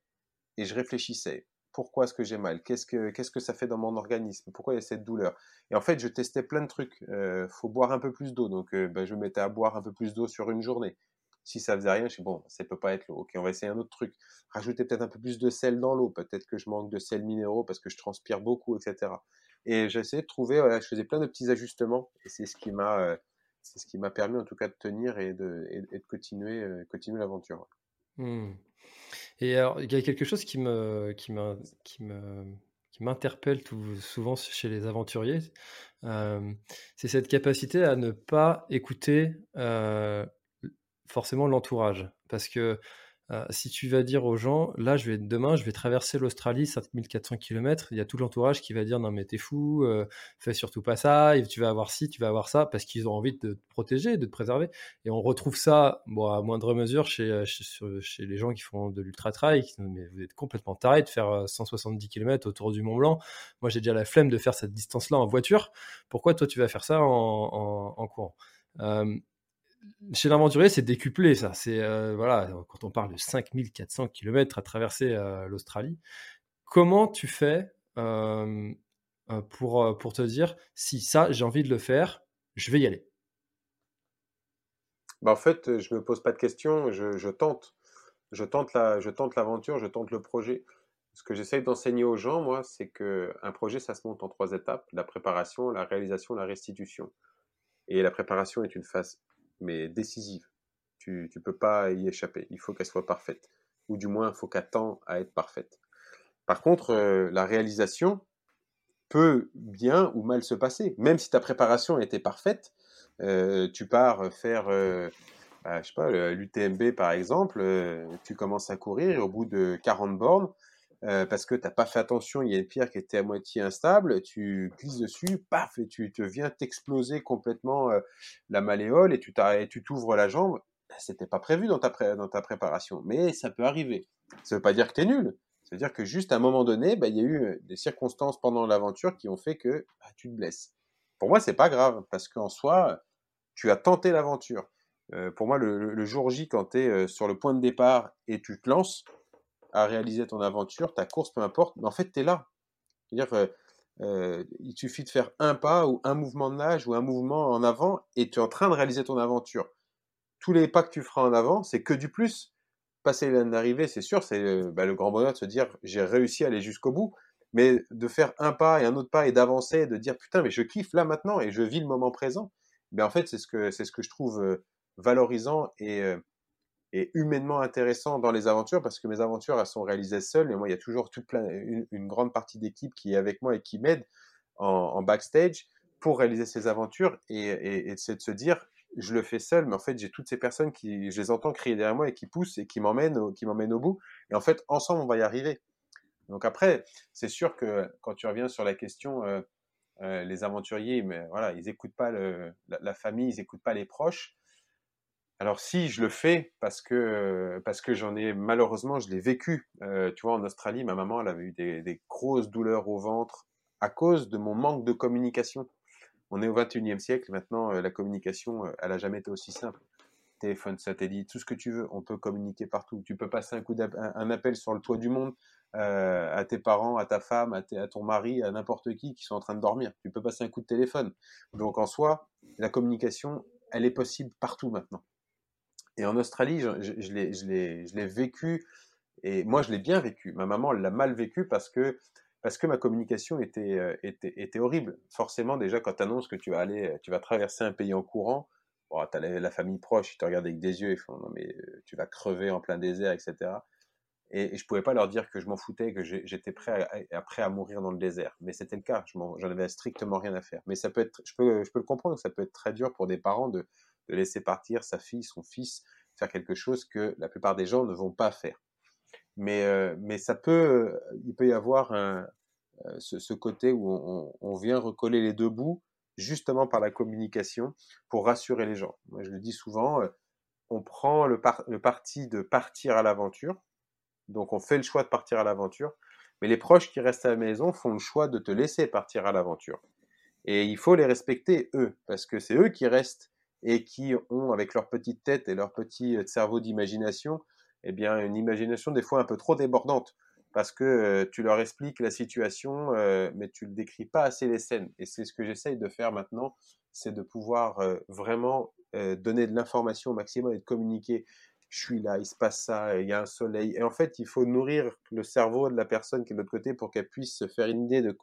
et je réfléchissais. Pourquoi est-ce que j'ai mal? Qu'est-ce que qu'est-ce que ça fait dans mon organisme? Pourquoi il y a cette douleur? Et en fait, je testais plein de trucs. Euh, faut boire un peu plus d'eau, donc ben, je me mettais à boire un peu plus d'eau sur une journée. Si ça faisait rien, je dis bon, ça peut pas être l'eau. Ok, on va essayer un autre truc. Rajouter peut-être un peu plus de sel dans l'eau. Peut-être que je manque de sel minéraux parce que je transpire beaucoup, etc. Et j'essayais de trouver. Voilà, je faisais plein de petits ajustements et c'est ce qui m'a c'est ce qui m'a permis en tout cas de tenir et de, et, de continuer, euh, continuer l'aventure. Mmh. Et alors, il y a quelque chose qui me, qui me, qui me, qui m'interpelle tout souvent chez les aventuriers, euh, c'est cette capacité à ne pas écouter euh, forcément l'entourage, parce que euh, si tu vas dire aux gens, là, je vais demain, je vais traverser l'Australie, 5400 km, il y a tout l'entourage qui va dire, non mais t'es fou, euh, fais surtout pas ça, tu vas avoir ci, tu vas avoir ça, parce qu'ils ont envie de te protéger, de te préserver. Et on retrouve ça, à moindre mesure, chez, euh, chez, les gens qui font de l'ultra-trail, mais vous êtes complètement taré de faire 170 km autour du Mont Blanc. Moi, j'ai déjà la flemme de faire cette distance-là en voiture. Pourquoi toi, tu vas faire ça en, courant? Chez l'aventurier, c'est décuplé, ça. C'est euh, voilà, quand on parle de 5400 km à traverser euh, l'Australie, comment tu fais euh, pour, pour te dire si ça, j'ai envie de le faire, je vais y aller? Bah En fait, je me pose pas de questions, je, je tente. Je tente, la, je l'aventure, je tente le projet. Ce que j'essaye d'enseigner aux gens, moi, c'est que un projet, ça se monte en trois étapes la préparation, la réalisation, la restitution. Et la préparation est une phase mais décisive. Tu ne peux pas y échapper. Il faut qu'elle soit parfaite. Ou du moins, il faut qu'elle tend à être parfaite. Par contre, euh, la réalisation peut bien ou mal se passer. Même si ta préparation était parfaite, euh, tu pars faire, euh, bah, je sais pas, l'UTMB par exemple, tu commences à courir et au bout de 40 bornes, euh, parce que tu n'as pas fait attention, il y a une pierre qui était à moitié instable, tu glisses dessus, paf, et tu te viens t'exploser complètement euh, la malléole et tu t'ouvres la jambe. Bah, c'était pas prévu dans ta, préparation, mais ça peut arriver. Ça veut pas dire que tu es nul. Ça veut dire que juste à un moment donné, bah, il y a eu des circonstances pendant l'aventure qui ont fait que bah, tu te blesses. Pour moi, c'est pas grave, parce qu'en soi, tu as tenté l'aventure. pour moi, le, jour J, quand tu es sur le point de départ et tu te lances à réaliser ton aventure, ta course, peu importe, mais en fait, tu es là. C'est-à-dire, il suffit de faire un pas ou un mouvement de nage ou un mouvement en avant et tu es en train de réaliser ton aventure. Tous les pas que tu feras en avant, c'est que du plus. Passer l'année d'arrivée, c'est sûr, c'est bah, le grand bonheur de se dire j'ai réussi à aller jusqu'au bout. Mais de faire un pas et un autre pas et d'avancer, de dire putain, mais je kiffe là maintenant et je vis le moment présent, ben en fait, c'est ce que, c'est ce que je trouve valorisant et, et humainement intéressant dans les aventures parce que mes aventures, elles sont réalisées seules et moi, il y a toujours toute plein, une, grande partie d'équipe qui est avec moi et qui m'aide en, backstage pour réaliser ces aventures et, c'est de se dire, je le fais seul, mais en fait, j'ai toutes ces personnes qui, je les entends crier derrière moi et qui poussent et qui m'emmènent, qui m'emmènent au bout. Et en fait, ensemble, on va y arriver. Donc après, c'est sûr que quand tu reviens sur la question, euh, euh, les aventuriers, mais voilà, ils n'écoutent pas la, famille, ils n'écoutent pas les proches. Alors si je le fais parce que parce que j'en ai malheureusement je l'ai vécu. Euh, tu vois en Australie, ma maman elle avait eu des, grosses douleurs au ventre à cause de mon manque de communication. On est au 21e siècle maintenant, la communication elle a jamais été aussi simple téléphone satellite, tout ce que tu veux, on peut communiquer partout. Tu peux passer un coup appel sur le toit du monde euh, à tes parents, à ta femme, à, ton mari, à n'importe qui qui sont en train de dormir. Tu peux passer un coup de téléphone. Donc en soi, la communication, elle est possible partout maintenant. Et en Australie, je, l'ai vécu, et moi je l'ai bien vécu. Ma maman l'a mal vécu parce que, parce que ma communication était, euh, horrible. Forcément, déjà, quand tu annonces que tu vas aller, tu vas traverser un pays en courant, bon, tu as la, famille proche, ils te regardent avec des yeux, ils font non mais euh, tu vas crever en plein désert, etc. Et, je pouvais pas leur dire que je m'en foutais, que j'étais prêt à, prêt à mourir dans le désert. Mais c'était le cas. J'en avais strictement rien à faire. Mais ça peut être, je peux, je peux le comprendre, ça peut être très dur pour des parents de, de laisser partir sa fille, son fils, faire quelque chose que la plupart des gens ne vont pas faire. Mais, euh, mais ça peut, il peut y avoir un, euh, ce, côté où on, vient recoller les deux bouts, justement par la communication, pour rassurer les gens. Moi, je le dis souvent, euh, on prend le parti de partir à l'aventure, donc on fait le choix de partir à l'aventure, mais les proches qui restent à la maison font le choix de te laisser partir à l'aventure. Et il faut les respecter, eux, parce que c'est eux qui restent et qui ont, avec leur petite tête et leur petit euh, cerveau d'imagination, eh bien, une imagination des fois un peu trop débordante, parce que euh, tu leur expliques la situation, euh, mais tu ne décris pas assez les scènes. Et c'est ce que j'essaye de faire maintenant, c'est de pouvoir vraiment donner de l'information au maximum et de communiquer je suis là, il se passe ça, il y a un soleil. Et en fait, il faut nourrir le cerveau de la personne qui est de l'autre côté pour qu'elle puisse se faire une idée de,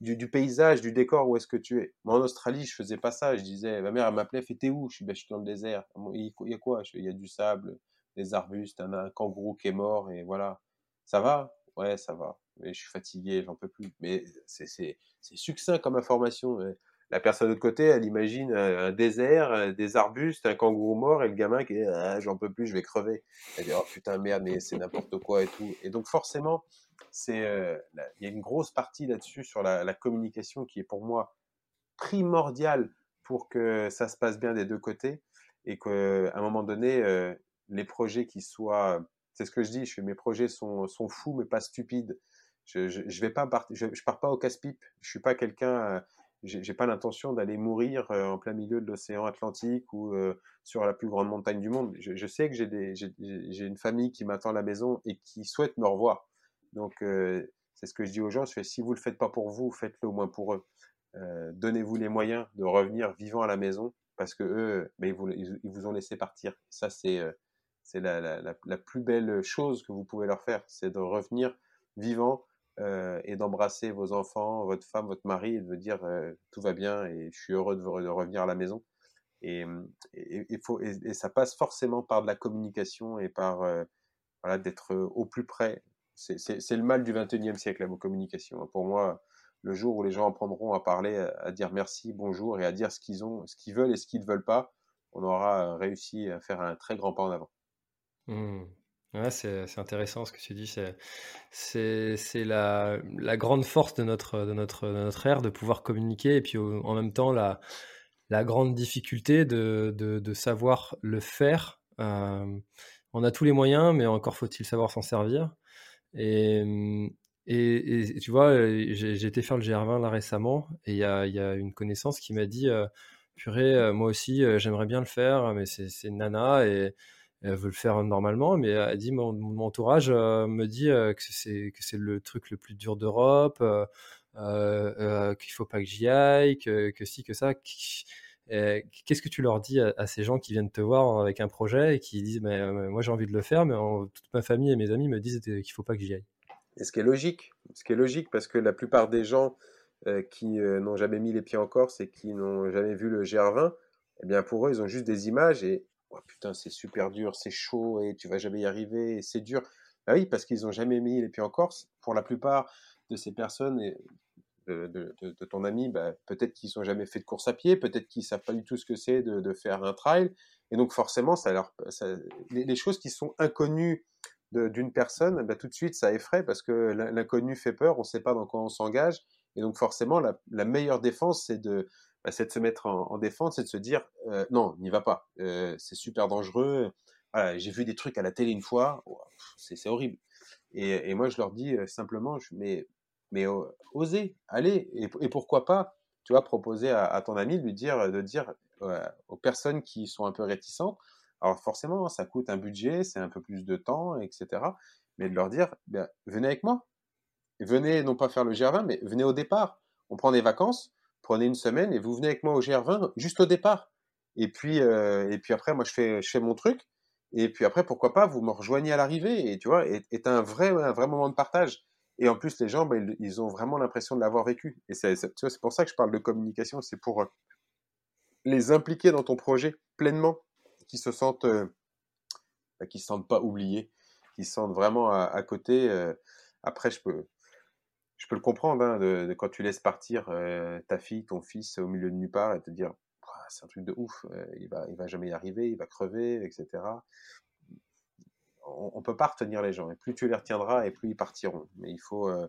du, paysage, du décor, où est-ce que tu es. Moi, en Australie, je faisais pas ça. Je disais, ma mère, elle m'appelait, fait t'es où? Je suis, ben, je suis dans le désert. Il y a quoi Il y a du sable, des arbustes, un, un kangourou qui est mort, et voilà. Ça va? Ouais, ça va. Mais je suis fatigué, j'en peux plus. Mais c'est succinct comme information la personne de l'autre côté, elle imagine un, désert, des arbustes, un kangourou mort et le gamin qui est ah, j'en peux plus, je vais crever. Elle dit oh putain merde, mais c'est n'importe quoi et tout. Et donc forcément, c'est euh, il y a une grosse partie là-dessus sur la, communication qui est pour moi primordiale pour que ça se passe bien des deux côtés et qu'à un moment donné, euh, les projets qui soient, c'est ce que je dis, je, mes projets sont, sont fous mais pas stupides. Je, je, vais pas je, pars pas au casse-pipe. Je suis pas quelqu'un j'ai pas l'intention d'aller mourir euh, en plein milieu de l'océan Atlantique ou euh, sur la plus grande montagne du monde. Je sais que j'ai une famille qui m'attend à la maison et qui souhaite me revoir. Donc euh, c'est ce que je dis aux gens. Je si vous le faites pas pour vous, faites-le au moins pour eux. Donnez-vous les moyens de revenir vivant à la maison parce que eux, ben, ils, vous, ont laissé partir. Ça c'est c'est la, plus belle chose que vous pouvez leur faire, c'est de revenir vivant euh, et d'embrasser vos enfants, votre femme, votre mari, et de dire euh, tout va bien et je suis heureux de, revenir à la maison. Et, et, faut, et, ça passe forcément par de la communication et par euh, voilà, d'être au plus près. C'est le mal du 21e siècle, la communication. Pour moi, le jour où les gens apprendront à parler, à, dire merci, bonjour et à dire ce qu'ils ont, ce qu'ils veulent et ce qu'ils ne veulent pas, on aura réussi à faire un très grand pas en avant. Mmh. C'est intéressant ce que tu dis. C'est la, la grande force de notre, de, de ère de pouvoir communiquer et puis en même temps la, grande difficulté de savoir le faire. Euh, on a tous les moyens, mais encore faut-il savoir s'en servir. Et, et, tu vois, j'ai été faire le GR20 là récemment et il y a, une connaissance qui m'a dit purée, moi aussi, j'aimerais bien le faire, mais c'est nana et elle veut le faire normalement, mais elle dit mon, entourage me dit que c'est le truc le plus dur d'Europe, qu'il faut pas que j'y aille, que si que ça. Qu'est-ce que tu leur dis à, ces gens qui viennent te voir avec un projet et qui disent mais, moi j'ai envie de le faire, mais toute ma famille et mes amis me disent qu'il faut pas que j'y aille. Et ce qui est logique, ce qui est logique parce que la plupart des gens qui n'ont jamais mis les pieds en Corse et qui n'ont jamais vu le GR20, eh bien pour eux ils ont juste des images et oh, putain, c'est super dur, c'est chaud et tu vas jamais y arriver, c'est dur. Bah oui, parce qu'ils n'ont jamais mis les pieds en Corse. Pour la plupart de ces personnes de, ton ami, bah, peut-être qu'ils n'ont jamais fait de course à pied, peut-être qu'ils savent pas du tout ce que c'est de, faire un trail. Et donc forcément, ça leur, les, choses qui sont inconnues d'une personne, bah, tout de suite, ça effraie parce que l'inconnu fait peur, on ne sait pas dans quoi on s'engage. Et donc forcément, la meilleure défense, c'est de, bah, se mettre en, défense, c'est de se dire euh, non, n'y va pas, euh, c'est super dangereux. j'ai vu des trucs à la télé une fois, c'est horrible. Et, moi, je leur dis euh, simplement, mais, mais osez, allez, et, pourquoi pas, tu vois, proposer à, ton ami de lui dire, de dire aux personnes qui sont un peu réticentes, alors forcément, ça coûte un budget, c'est un peu plus de temps, etc. Mais de leur dire, ben, venez avec moi, venez non pas faire le GR20, mais venez au départ. On prend des vacances, prenez une semaine et vous venez avec moi au GR20 juste au départ. Et puis, euh, et puis après, moi, je fais, je fais mon truc. Et puis après, pourquoi pas, vous me rejoignez à l'arrivée. Et tu vois, est un vrai, un vrai moment de partage. Et en plus, les gens, bah, ils, ont vraiment l'impression de l'avoir vécu. Et c'est, pour ça que je parle de communication. C'est pour euh, les impliquer dans ton projet pleinement, qu'ils se sentent, euh, bah, se sentent pas oubliés, qu'ils se sentent vraiment à, côté. après, je peux, je peux le comprendre, hein, de, quand tu laisses partir euh, ta fille, ton fils au milieu de nulle part et te dire, c'est un truc de ouf, euh, il va, il va jamais y arriver, il va crever, etc. On, ne peut pas retenir les gens. Et plus tu les retiendras, et plus ils partiront. Mais il faut, euh,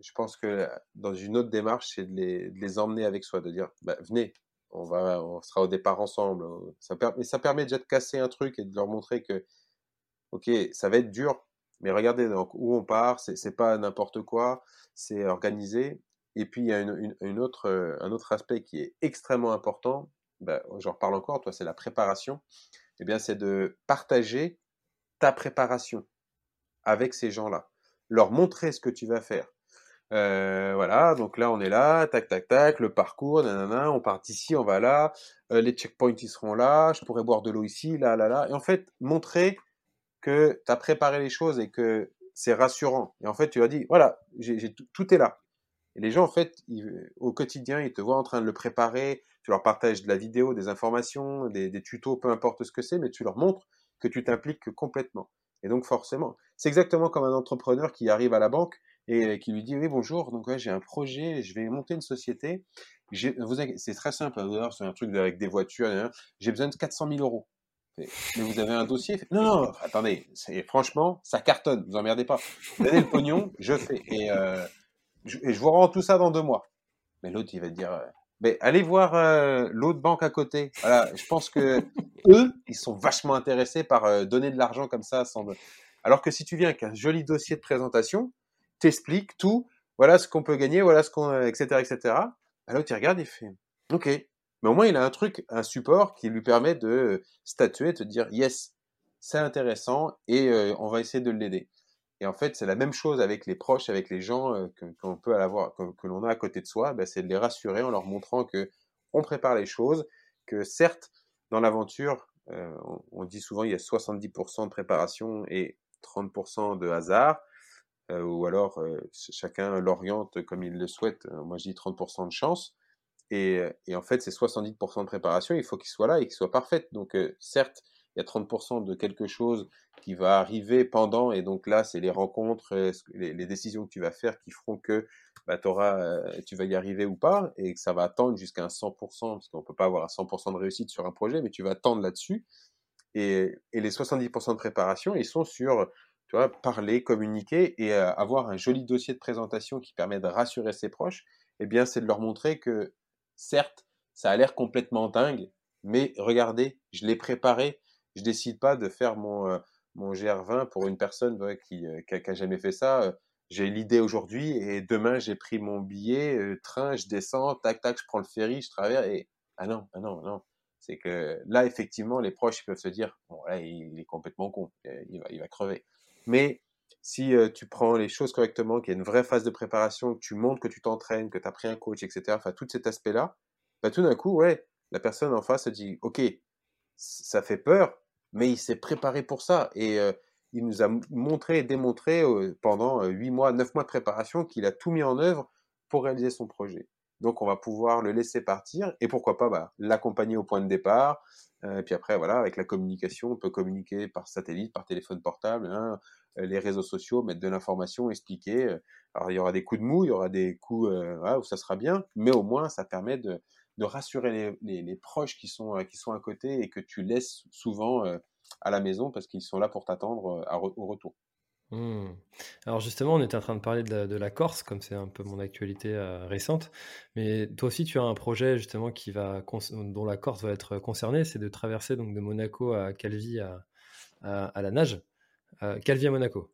je pense que dans une autre démarche, c'est de les, emmener avec soi, de dire, bah, venez, on va, on sera au départ ensemble. Ça, mais ça permet déjà de casser un truc et de leur montrer que, ok, ça va être dur, mais regardez donc où on part, c'est pas n'importe quoi, c'est organisé. Et puis il y a une, autre, euh, un autre aspect qui est extrêmement important. Ben, J'en reparle encore, toi, c'est la préparation. Eh bien, c'est de partager ta préparation avec ces gens-là, leur montrer ce que tu vas faire. Euh, voilà, donc là on est là, tac tac tac, le parcours, nanana, on part ici, on va là, euh, les checkpoints ils seront là, je pourrais boire de l'eau ici, là là là, et en fait montrer que tu as préparé les choses et que c'est rassurant. Et en fait, tu leur dis, voilà, tout, est là. Et les gens, en fait, au quotidien, ils te voient en train de le préparer, tu leur partages de la vidéo, des informations, des, tutos, peu importe ce que c'est, mais tu leur montres que tu t'impliques complètement. Et donc, forcément, c'est exactement comme un entrepreneur qui arrive à la banque et qui lui dit, oui, bonjour, donc j'ai un projet, je vais monter une société. c'est très simple, hein, c'est un truc avec des voitures, hein. j'ai besoin de 400 000 euros. Mais vous avez un dossier Non, non, attendez, franchement, ça cartonne, vous emmerdez pas. Donnez le pognon, je fais. Et, euh, je, vous rends tout ça dans deux mois. Mais l'autre, il va dire, euh, mais allez voir euh, l'autre banque à côté. Voilà, je pense que eux, ils sont vachement intéressés par donner de l'argent comme ça. Sans... Alors que si tu viens avec un joli dossier de présentation, t'expliques tout, voilà ce qu'on peut gagner, voilà ce qu'on, etc., etc. Alors tu regardes et fait, ok, mais au moins, il a un truc, un support qui lui permet de statuer, de te dire yes, c'est intéressant et euh, on va essayer de l'aider. Et en fait, c'est la même chose avec les proches, avec les gens euh, qu'on peut avoir, que, l'on a à côté de soi, ben, c'est de les rassurer en leur montrant que on prépare les choses, que certes, dans l'aventure, euh, on, dit souvent il y a 70% de préparation et 30% de hasard, ou alors chacun l'oriente comme il le souhaite. Moi, je dis 30% de chance. Et, en fait, c'est 70% de préparation, il faut qu'il soit là et qu'il soit parfait. Donc, euh, certes, il y a 30% de quelque chose qui va arriver pendant, et donc là, c'est les rencontres, euh, les, décisions que tu vas faire qui feront que bah, auras, euh, tu vas y arriver ou pas, et que ça va attendre jusqu'à un 100%, parce qu'on peut pas avoir un 100% de réussite sur un projet, mais tu vas attendre là-dessus. Et, les 70% de préparation, ils sont sur, tu vois, parler, communiquer et avoir un joli dossier de présentation qui permet de rassurer ses proches. Eh bien, c'est de leur montrer que Certes, ça a l'air complètement dingue, mais regardez, je l'ai préparé. Je décide pas de faire mon, euh, mon GR20 pour une personne qui, euh, qui, jamais fait ça. Euh, j'ai l'idée aujourd'hui et demain j'ai pris mon billet, train, je descends, tac tac, je prends le ferry, je traverse et Ah non, ah non, non. C'est que là, effectivement, les proches peuvent se dire, bon, là, il est complètement con, il va, il va crever. Mais si tu prends les choses correctement, qu'il y a une vraie phase de préparation, que tu montres que tu t'entraînes, que tu as pris un coach, etc., enfin, tout cet aspect-là, bah, tout d'un coup, ouais, la personne en face se dit, OK, ça fait peur, mais il s'est préparé pour ça. Et il nous a montré et démontré pendant 8 mois, 9 mois de préparation qu'il a tout mis en œuvre pour réaliser son projet. Donc, on va pouvoir le laisser partir et pourquoi pas bah, l'accompagner au point de départ. et puis après, voilà, avec la communication, on peut communiquer par satellite, par téléphone portable, hein, les réseaux sociaux, mettre de l'information, expliquer. Alors, il y aura des coups de mou, il y aura des coups où ça sera bien, mais au moins, ça permet de, de rassurer les, les, proches qui sont, qui sont à côté et que tu laisses souvent à la maison parce qu'ils sont là pour t'attendre au retour. Mmh. Alors justement, on était en train de parler de la, Corse, comme c'est un peu mon actualité récente. Mais toi aussi, tu as un projet justement qui va dont la Corse va être concernée, c'est de traverser donc de Monaco à Calvi à, à, la nage. Calvi à Monaco.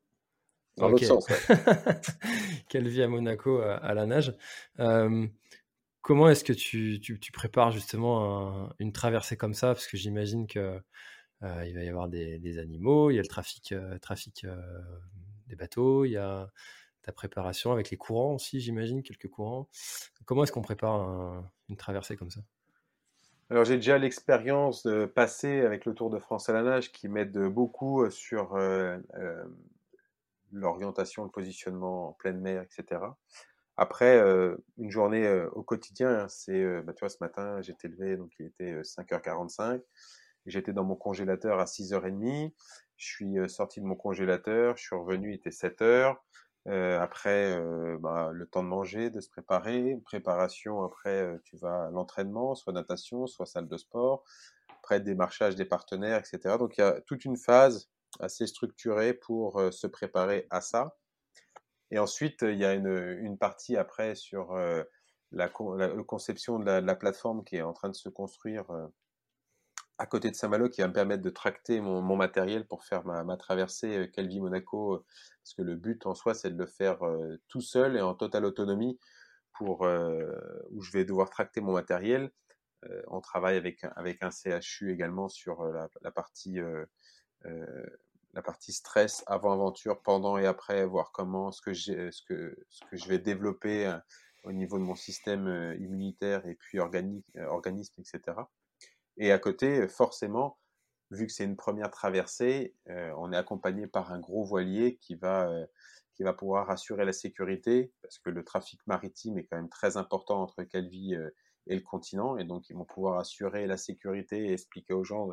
Dans l'autre sens. Calvi à Monaco à, la nage. Comment est-ce que tu, prépares justement une traversée comme ça? Parce que j'imagine que il va y avoir des, animaux, il y a le trafic, trafic des bateaux, il y a ta préparation avec les courants aussi, j'imagine, quelques courants. Comment est-ce qu'on prépare une traversée comme ça? Alors j'ai déjà l'expérience de passer avec le Tour de France à la nage qui m'aide beaucoup sur l'orientation, le positionnement en pleine mer, etc. Après, une journée au quotidien, hein, c'est, bah, tu vois, ce matin, j'étais levé, donc il était 5h45. J'étais dans mon congélateur à 6h30. Je suis sorti de mon congélateur, je suis revenu, il était 7h. Euh, après, euh, bah, le temps de manger, de se préparer. Préparation, après, tu vas à l'entraînement, soit natation, soit salle de sport. Après, démarchage des partenaires, etc. Donc, il y a toute une phase assez structurée pour se préparer à ça. Et ensuite, il y a une, une partie après sur la, la, conception de la, plateforme qui est en train de se construire à côté de Saint-Malo qui va me permettre de tracter mon, matériel pour faire ma, traversée euh, Calvi-Monaco, euh, parce que le but en soi, c'est de le faire euh, tout seul et en totale autonomie, pour où je vais devoir tracter mon matériel. on travaille avec, avec un CHU également sur la, partie la partie stress avant aventure, pendant et après, voir comment ce que, ce que, ce que je vais développer au niveau de mon système immunitaire et puis organique, organisme, etc. Et à côté, forcément, vu que c'est une première traversée, euh, on est accompagné par un gros voilier qui va, euh, qui va pouvoir assurer la sécurité, parce que le trafic maritime est quand même très important entre Calvi euh, et le continent, et donc ils vont pouvoir assurer la sécurité et expliquer aux gens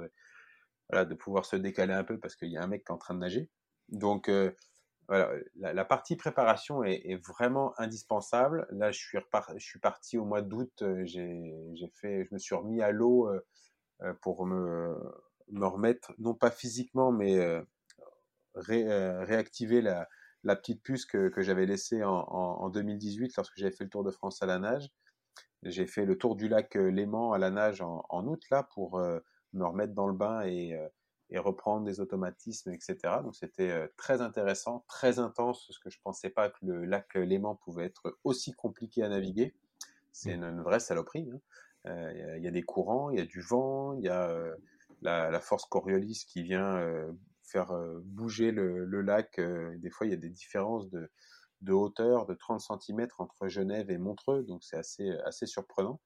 de pouvoir se décaler un peu parce qu'il y a un mec qui est en train de nager. Donc voilà, la, partie préparation est, vraiment indispensable. Là, je suis, je suis parti au mois d'août, j'ai fait, je me suis remis à l'eau euh, pour me, me remettre, non pas physiquement, mais euh, euh, réactiver la, la, petite puce que, que j'avais laissée en, en, 2018 lorsque j'avais fait le Tour de France à la nage. J'ai fait le tour du lac Léman à la nage en, en août là pour me remettre dans le bain et, et reprendre des automatismes, etc. Donc c'était très intéressant, très intense, parce que je pensais pas que le lac Léman pouvait être aussi compliqué à naviguer. C'est mmh. une, vraie saloperie. Hein. Euh, il y, a des courants, il y a du vent, il y a euh, la, force Coriolis qui vient euh, faire bouger le, lac. des fois, il y a des différences de, hauteur de 30 cm entre Genève et Montreux, donc c'est assez, assez surprenant.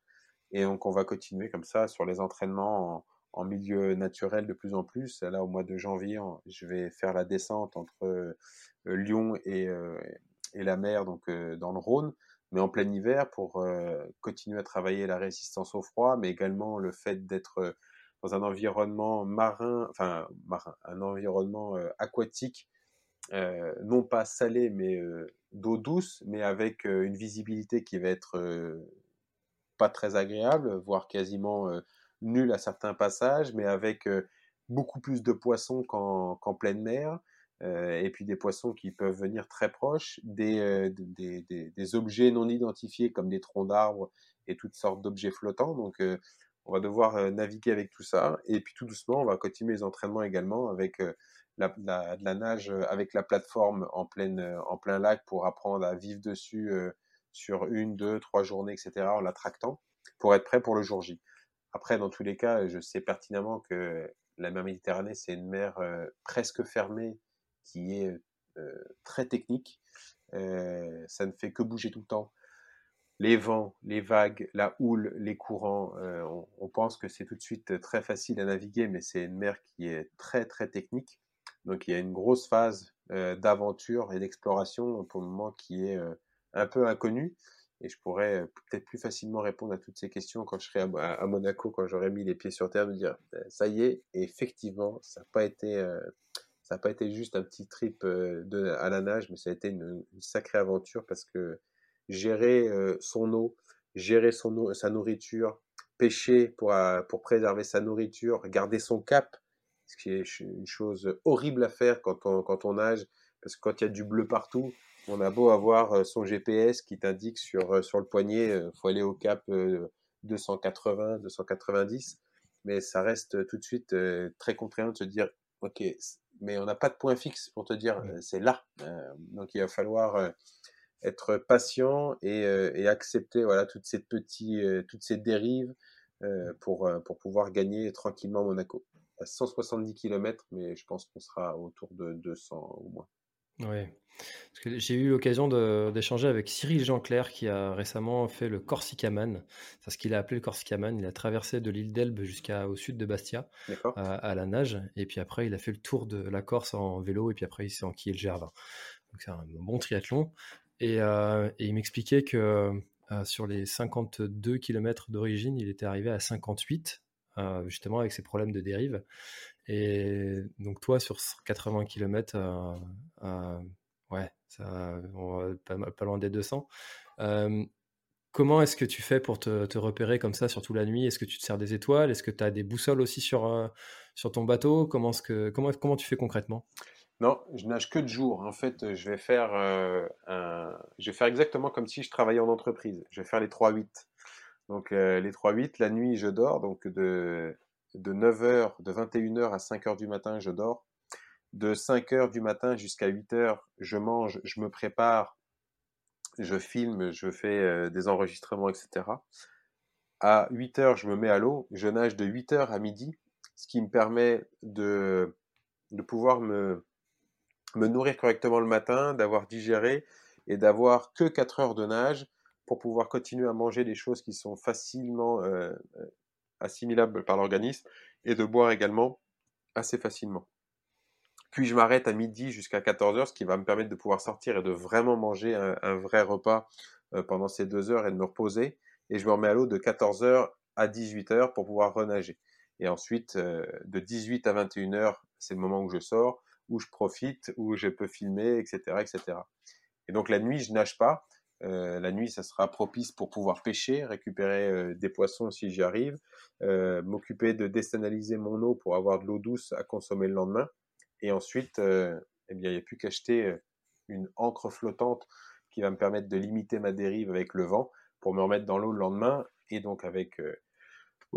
Et donc on va continuer comme ça sur les entraînements en, milieu naturel de plus en plus. Là, au mois de janvier, je vais faire la descente entre Lyon et, et, la mer, donc dans le Rhône mais en plein hiver pour euh, continuer à travailler la résistance au froid, mais également le fait d'être euh, dans un environnement marin, enfin marin, un environnement euh, aquatique, non pas salé, mais d'eau douce, mais avec une visibilité qui va être pas très agréable, voire quasiment nulle à certains passages, mais avec beaucoup plus de poissons qu'en pleine mer. Et puis des poissons qui peuvent venir très proches, des, des, des, des, objets non identifiés comme des troncs d'arbres et toutes sortes d'objets flottants. Donc on va devoir naviguer avec tout ça. Et puis tout doucement, on va continuer les entraînements également avec la, la, de la nage avec la plateforme en, pleine, en plein lac pour apprendre à vivre dessus sur une, deux, trois journées, etc. en la tractant pour être prêt pour le jour J. Après, dans tous les cas, je sais pertinemment que la mer Méditerranée, c'est une mer presque fermée qui est très technique. ça ne fait que bouger tout le temps les vents, les vagues, la houle, les courants, on, pense que c'est tout de suite très facile à naviguer, mais c'est une mer qui est très très technique. Donc il y a une grosse phase d'aventure et d'exploration pour le moment qui est un peu inconnue. Et je pourrais peut-être plus facilement répondre à toutes ces questions quand je serai à, Monaco, quand j'aurai mis les pieds sur terre, me dire «Ben, ça y est, effectivement, ça n'a pas été ça n'a pas été juste un petit trip de, à la nage, mais ça a été une, sacrée aventure parce que gérer son eau, gérer son eau, sa nourriture, pêcher pour, pour préserver sa nourriture, garder son cap, ce qui est une chose horrible à faire quand on, quand on nage, parce que quand il y a du bleu partout, on a beau avoir son GPS qui t'indique sur, sur le poignet, il faut aller au cap 280, 290, mais ça reste tout de suite très contraignant de se dire, ok, mais on n'a pas de point fixe pour te dire, c'est là. donc il va falloir être patient et, accepter voilà toutes ces petits, toutes ces dérives pour, pour pouvoir gagner tranquillement Monaco à 170 km, mais je pense qu'on sera autour de 200 au moins. Oui, parce que j'ai eu l'occasion d'échanger avec Cyril Jean-Clair qui a récemment fait le Corsicaman. C'est ce qu'il a appelé le Corsicaman. Il a traversé de l'île d'Elbe jusqu'au sud de Bastia à, la nage. Et puis après, il a fait le tour de la Corse en vélo. Et puis après, il s'est enquillé le Gervin. Donc c'est un bon triathlon. Et, et il m'expliquait que sur les 52 km d'origine, il était arrivé à 58 euh, justement avec ces problèmes de dérive. Et donc toi, sur 80 km, euh, euh, ouais, on va pas, loin des 200. Comment est-ce que tu fais pour te, repérer comme ça, surtout la nuit? Est-ce que tu te sers des étoiles? Est-ce que tu as des boussoles aussi sur, sur ton bateau? Comment, tu fais concrètement? Non, je nage que de jour. En fait, je vais faire, je vais faire exactement comme si je travaillais en entreprise. Je vais faire les 3-8. Donc euh, les 3-8, la nuit je dors, donc de, de 9h, de 21h à 5h du matin je dors. De 5h du matin jusqu'à 8h, je mange, je me prépare, je filme, je fais euh, des enregistrements, etc. À 8h, je me mets à l'eau, je nage de 8h à midi, ce qui me permet de, de pouvoir me, me nourrir correctement le matin, d'avoir digéré et d'avoir que 4 heures de nage pour pouvoir continuer à manger des choses qui sont facilement euh, euh, assimilables par l'organisme et de boire également assez facilement. Puis je m'arrête à midi jusqu'à 14h, ce qui va me permettre de pouvoir sortir et de vraiment manger un, vrai repas euh, pendant ces deux heures et de me reposer. Et je me remets à l'eau de 14h à 18h pour pouvoir renager. Et ensuite, de 18 à 21h, c'est le moment où je sors, où je profite, où je peux filmer, etc., etc. Et donc la nuit, je nage pas. Euh, la nuit, ça sera propice pour pouvoir pêcher, récupérer euh, des poissons si j'y arrive, euh, m'occuper de désanaliser mon eau pour avoir de l'eau douce à consommer le lendemain. Et ensuite, eh bien, il n'y a plus qu'acheter une encre flottante qui va me permettre de limiter ma dérive avec le vent pour me remettre dans l'eau le lendemain et donc avec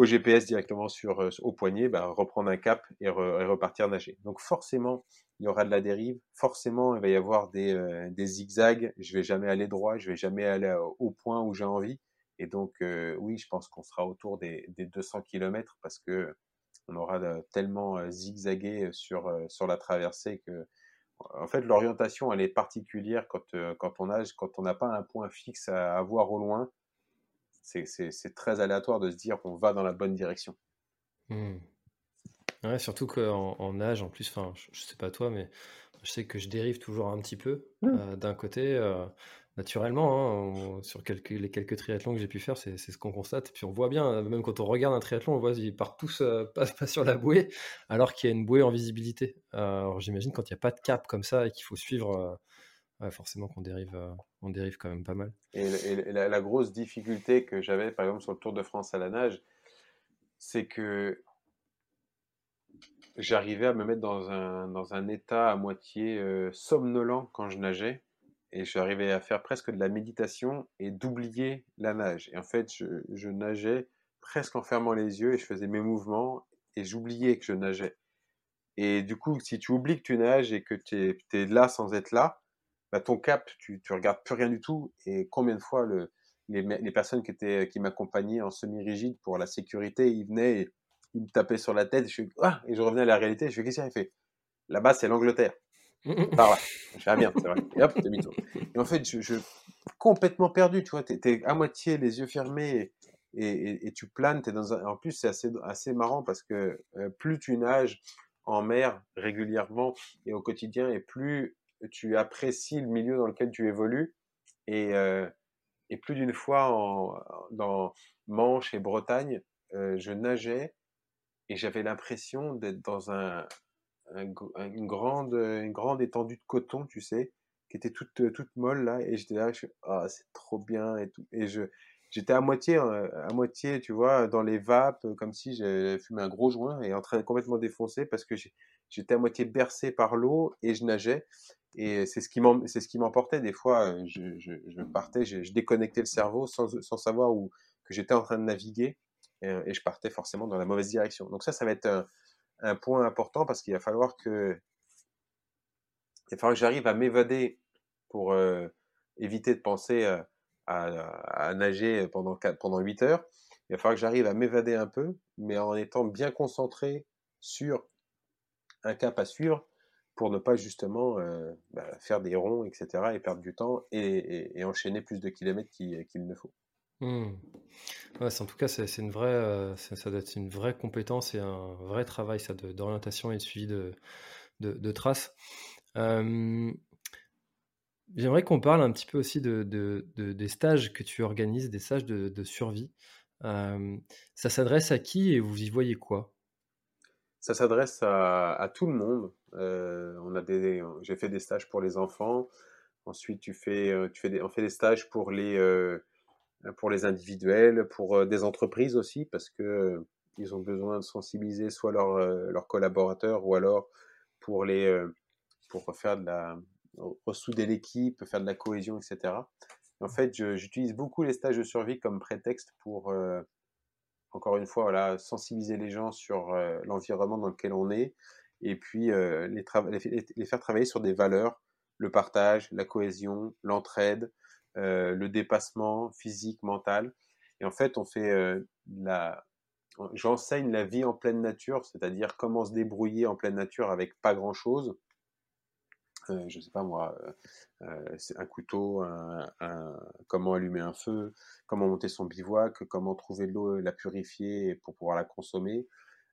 au GPS directement sur au poignet, bah, reprendre un cap et, et, repartir nager. Donc forcément, il y aura de la dérive. Forcément, il va y avoir des, euh, des zigzags. Je vais jamais aller droit, je vais jamais aller au point où j'ai envie. Et donc, euh, oui, je pense qu'on sera autour des, des 200 km parce que on aura tellement euh, zigzagué sur, sur la traversée que, en fait, l'orientation, elle est particulière quand, quand on nage, quand on n'a pas un point fixe à, voir au loin. C'est très aléatoire de se dire qu'on va dans la bonne direction. Mmh. Ouais, surtout qu'en en nage, en plus, enfin, je, sais pas toi, mais je sais que je dérive toujours un petit peu mmh. euh, d'un côté, euh, naturellement, hein, sur quelques, les quelques triathlons que j'ai pu faire, c'est ce qu'on constate. Puis on voit bien, même quand on regarde un triathlon, on voit qu'ils partent tous euh, pas, pas, sur la bouée, alors qu'il y a une bouée en visibilité. alors j'imagine quand il n'y a pas de cap comme ça et qu'il faut suivre, forcément qu'on dérive, on dérive quand même pas mal. Et, la, grosse difficulté que j'avais, par exemple, sur le Tour de France à la nage, c'est que j'arrivais à me mettre dans un, dans un état à moitié euh, somnolent quand je nageais. Et j'arrivais à faire presque de la méditation et d'oublier la nage. Et en fait, je, nageais presque en fermant les yeux et je faisais mes mouvements et j'oubliais que je nageais. Et du coup, si tu oublies que tu nages et que tu es, là sans être là, bah ton cap, tu, tu regardes plus rien du tout. Et combien de fois le, les, les personnes qui, étaient, qui m'accompagnaient en semi-rigide pour la sécurité, ils venaient et ils me tapaient sur la tête. Je, ah, et je revenais à la réalité. Je fais, qu'est-ce qu'il fait Là-bas, c'est l'Angleterre. Par là. Je fais, ah bien, c'est vrai. Et hop, demi-tour. Et en fait, je, je complètement perdu, tu vois. Tu es, à moitié les yeux fermés et, et, et tu planes. Es dans un... En plus, c'est assez, assez marrant parce que euh, plus tu nages en mer régulièrement et au quotidien, et plus tu apprécies le milieu dans lequel tu évolues. Et, euh, plus d'une fois en, dans Manche et Bretagne, euh, je nageais et j'avais l'impression d'être dans un, une, grande, une grande étendue de coton, tu sais, qui était toute, toute molle là. Et j'étais là, je ah, c'est trop bien et tout. Et je, j'étais à moitié, euh, à moitié, tu vois, dans les vapes, comme si j'avais fumé un gros joint et en train de complètement défoncer parce que j'étais à moitié bercé par l'eau et je nageais. Et c'est ce qui m'emportait des fois. Euh, je, je, partais, je, déconnectais le cerveau sans, sans savoir où que j'étais en train de naviguer et, et, je partais forcément dans la mauvaise direction. Donc ça, ça va être un, point important parce qu'il va falloir que il va falloir que j'arrive à m'évader pour euh, éviter de penser à, nager pendant pendant 8 heures. Il va falloir que j'arrive à m'évader un peu, mais en étant bien concentré sur un cap à suivre pour ne pas justement euh, bah, faire des ronds, etc., et perdre du temps et, enchaîner plus de kilomètres qu'il ne faut. Ouais, en tout cas, c'est une vraie, euh, ça doit être une vraie compétence et un vrai travail ça d'orientation et de suivi de, traces. Euh, J'aimerais qu'on parle un petit peu aussi de, de, des stages que tu organises, des stages de, survie. Ça s'adresse à qui et vous y voyez quoi? Ça s'adresse à, tout le monde. Euh, on a des, j'ai fait des stages pour les enfants. Ensuite, tu fais, tu fais des, on fait des stages pour les pour les individuels, pour euh, des entreprises aussi, parce que euh, ils ont besoin de sensibiliser soit leurs euh, leurs collaborateurs ou alors pour les pour faire de la ressouder l'équipe, faire de la cohésion, etc. En fait, j'utilise beaucoup les stages de survie comme prétexte pour encore une fois voilà sensibiliser les gens sur l'environnement dans lequel on est et puis les, les, faire travailler sur des valeurs, le partage, la cohésion, l'entraide, euh, le dépassement physique, mental. Et en fait, on fait euh, la, j'enseigne la vie en pleine nature, c'est-à-dire comment se débrouiller en pleine nature avec pas grand-chose. Euh, je sais pas moi, euh, un couteau, un, un, comment allumer un feu, comment monter son bivouac, comment trouver de l'eau, la purifier pour pouvoir la consommer,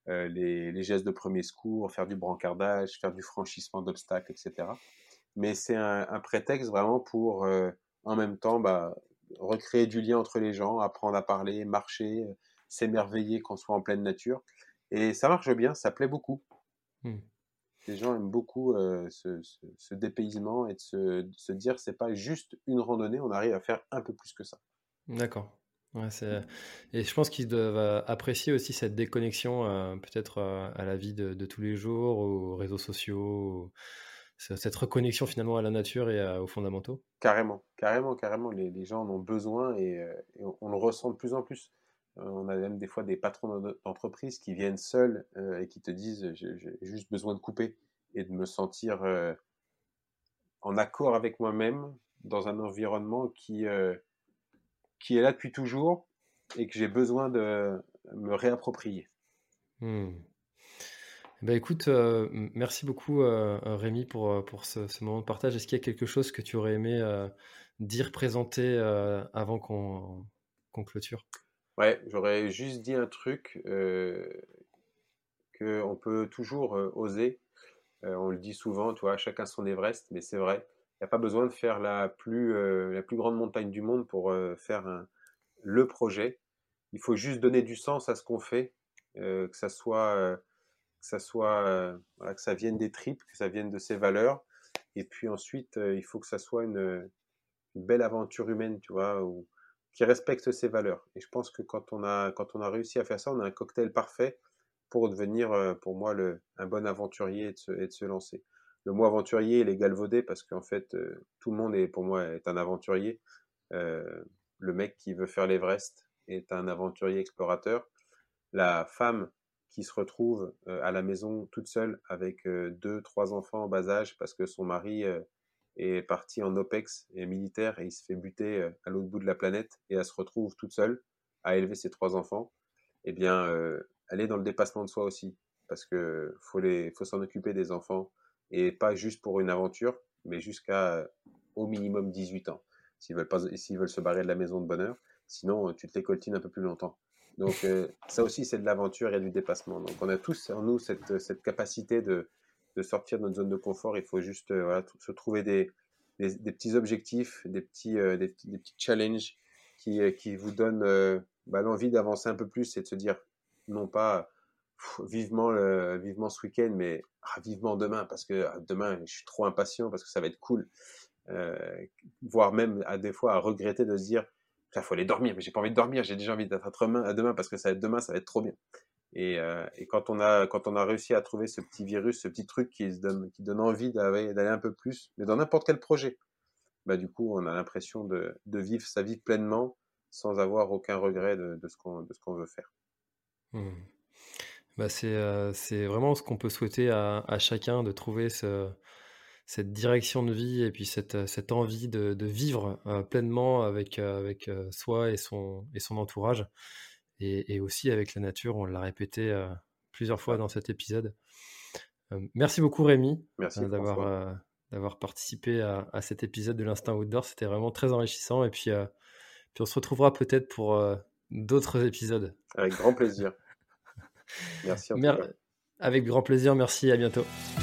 euh, les, gestes de premier secours, faire du brancardage, faire du franchissement d'obstacles, etc. Mais c'est un, prétexte vraiment pour en même temps bah, recréer du lien entre les gens, apprendre à parler, marcher, euh, s'émerveiller qu'on soit en pleine nature. Et ça marche bien, ça plaît beaucoup. Mmh. Les gens aiment beaucoup euh, ce, ce, ce, dépaysement et de se, de se dire c'est pas juste une randonnée, on arrive à faire un peu plus que ça. D'accord. Ouais, et je pense qu'ils doivent apprécier aussi cette déconnexion euh, peut-être euh, à la vie de, de, tous les jours, aux réseaux sociaux, cette reconnexion finalement à la nature et aux fondamentaux Carrément, carrément, carrément. Les, les gens en ont besoin et, euh, et on, on, le ressent de plus en plus. Euh, on a même des fois des patrons d'entreprise qui viennent seuls euh, et qui te disent j'ai juste besoin de couper et de me sentir euh, en accord avec moi-même dans un environnement qui, est là depuis toujours et que j'ai besoin de me réapproprier. Mmh. Bah écoute, euh, merci beaucoup Rémi pour, ce, moment de partage. Est-ce qu'il y a quelque chose que tu aurais aimé dire, présenter avant qu'on qu clôture? Ouais, j'aurais juste dit un truc qu'on peut toujours oser. on le dit souvent, tu vois, chacun son Everest, mais c'est vrai. Il n'y a pas besoin de faire la plus, la plus grande montagne du monde pour faire un, le projet. Il faut juste donner du sens à ce qu'on fait, que ça soit que ça soit euh, voilà, que ça vienne des tripes, que ça vienne de ses valeurs. Et puis ensuite, euh, il faut que ça soit une, une, belle aventure humaine, tu vois, ou, qui respecte ses valeurs. Et je pense que quand on a quand on a réussi à faire ça, on a un cocktail parfait pour devenir, euh, pour moi, le, un bon aventurier et de se, et de se lancer. Le mot aventurier, il est galvaudé parce qu'en fait, euh, tout le monde est, pour moi, est un aventurier. Euh, le mec qui veut faire l'Everest est un aventurier explorateur. La femme qui se retrouve à la maison toute seule avec deux, trois enfants en bas âge parce que son mari est partie en OPEX et militaire et il se fait buter euh, à l'autre bout de la planète et elle se retrouve toute seule à élever ses trois enfants, eh bien, euh, elle est dans le dépassement de soi aussi. Parce que faut les, faut s'en occuper des enfants et pas juste pour une aventure, mais jusqu'à au minimum 18 ans. S'ils veulent pas, s'ils veulent se barrer de la maison de bonheur, sinon tu te les coltines un peu plus longtemps. Donc euh, ça aussi c'est de l'aventure et du dépassement. Donc on a tous en nous cette, cette capacité de, de sortir de notre zone de confort. Il faut juste euh, se trouver des, des, petits objectifs, des petits, euh, des, petits challenges qui, euh, qui vous donnent bah, l'envie d'avancer un peu plus et de se dire non pas vivement, vivement ce week-end, mais ah, vivement demain parce que ah, demain je suis trop impatient parce que ça va être cool. voire même à des fois à regretter de se dire il faut aller dormir, mais j'ai pas envie de dormir, j'ai déjà envie d'être à demain parce que ça va être demain, ça va être trop bien. Et, euh, et, quand, on a, quand on a réussi à trouver ce petit virus, ce petit truc qui, donne, qui donne envie d'aller un peu plus, mais dans n'importe quel projet, bah, du coup, on a l'impression de, de, vivre sa vie pleinement sans avoir aucun regret de, de ce qu'on veut faire. Mmh. Bah c'est euh, vraiment ce qu'on peut souhaiter à, chacun, de trouver ce, cette direction de vie et puis cette, cette envie de, de vivre euh, pleinement avec, avec soi et son, et son entourage et, et, aussi avec la nature. On l'a répété euh, plusieurs fois dans cet épisode. Euh, merci beaucoup Rémi euh, d'avoir d'avoir participé à, à, cet épisode de l'Instinct Outdoor. C'était vraiment très enrichissant et puis, puis on se retrouvera peut-être pour d'autres épisodes. Avec grand plaisir. Merci. En Mer avec grand plaisir, merci, à bientôt.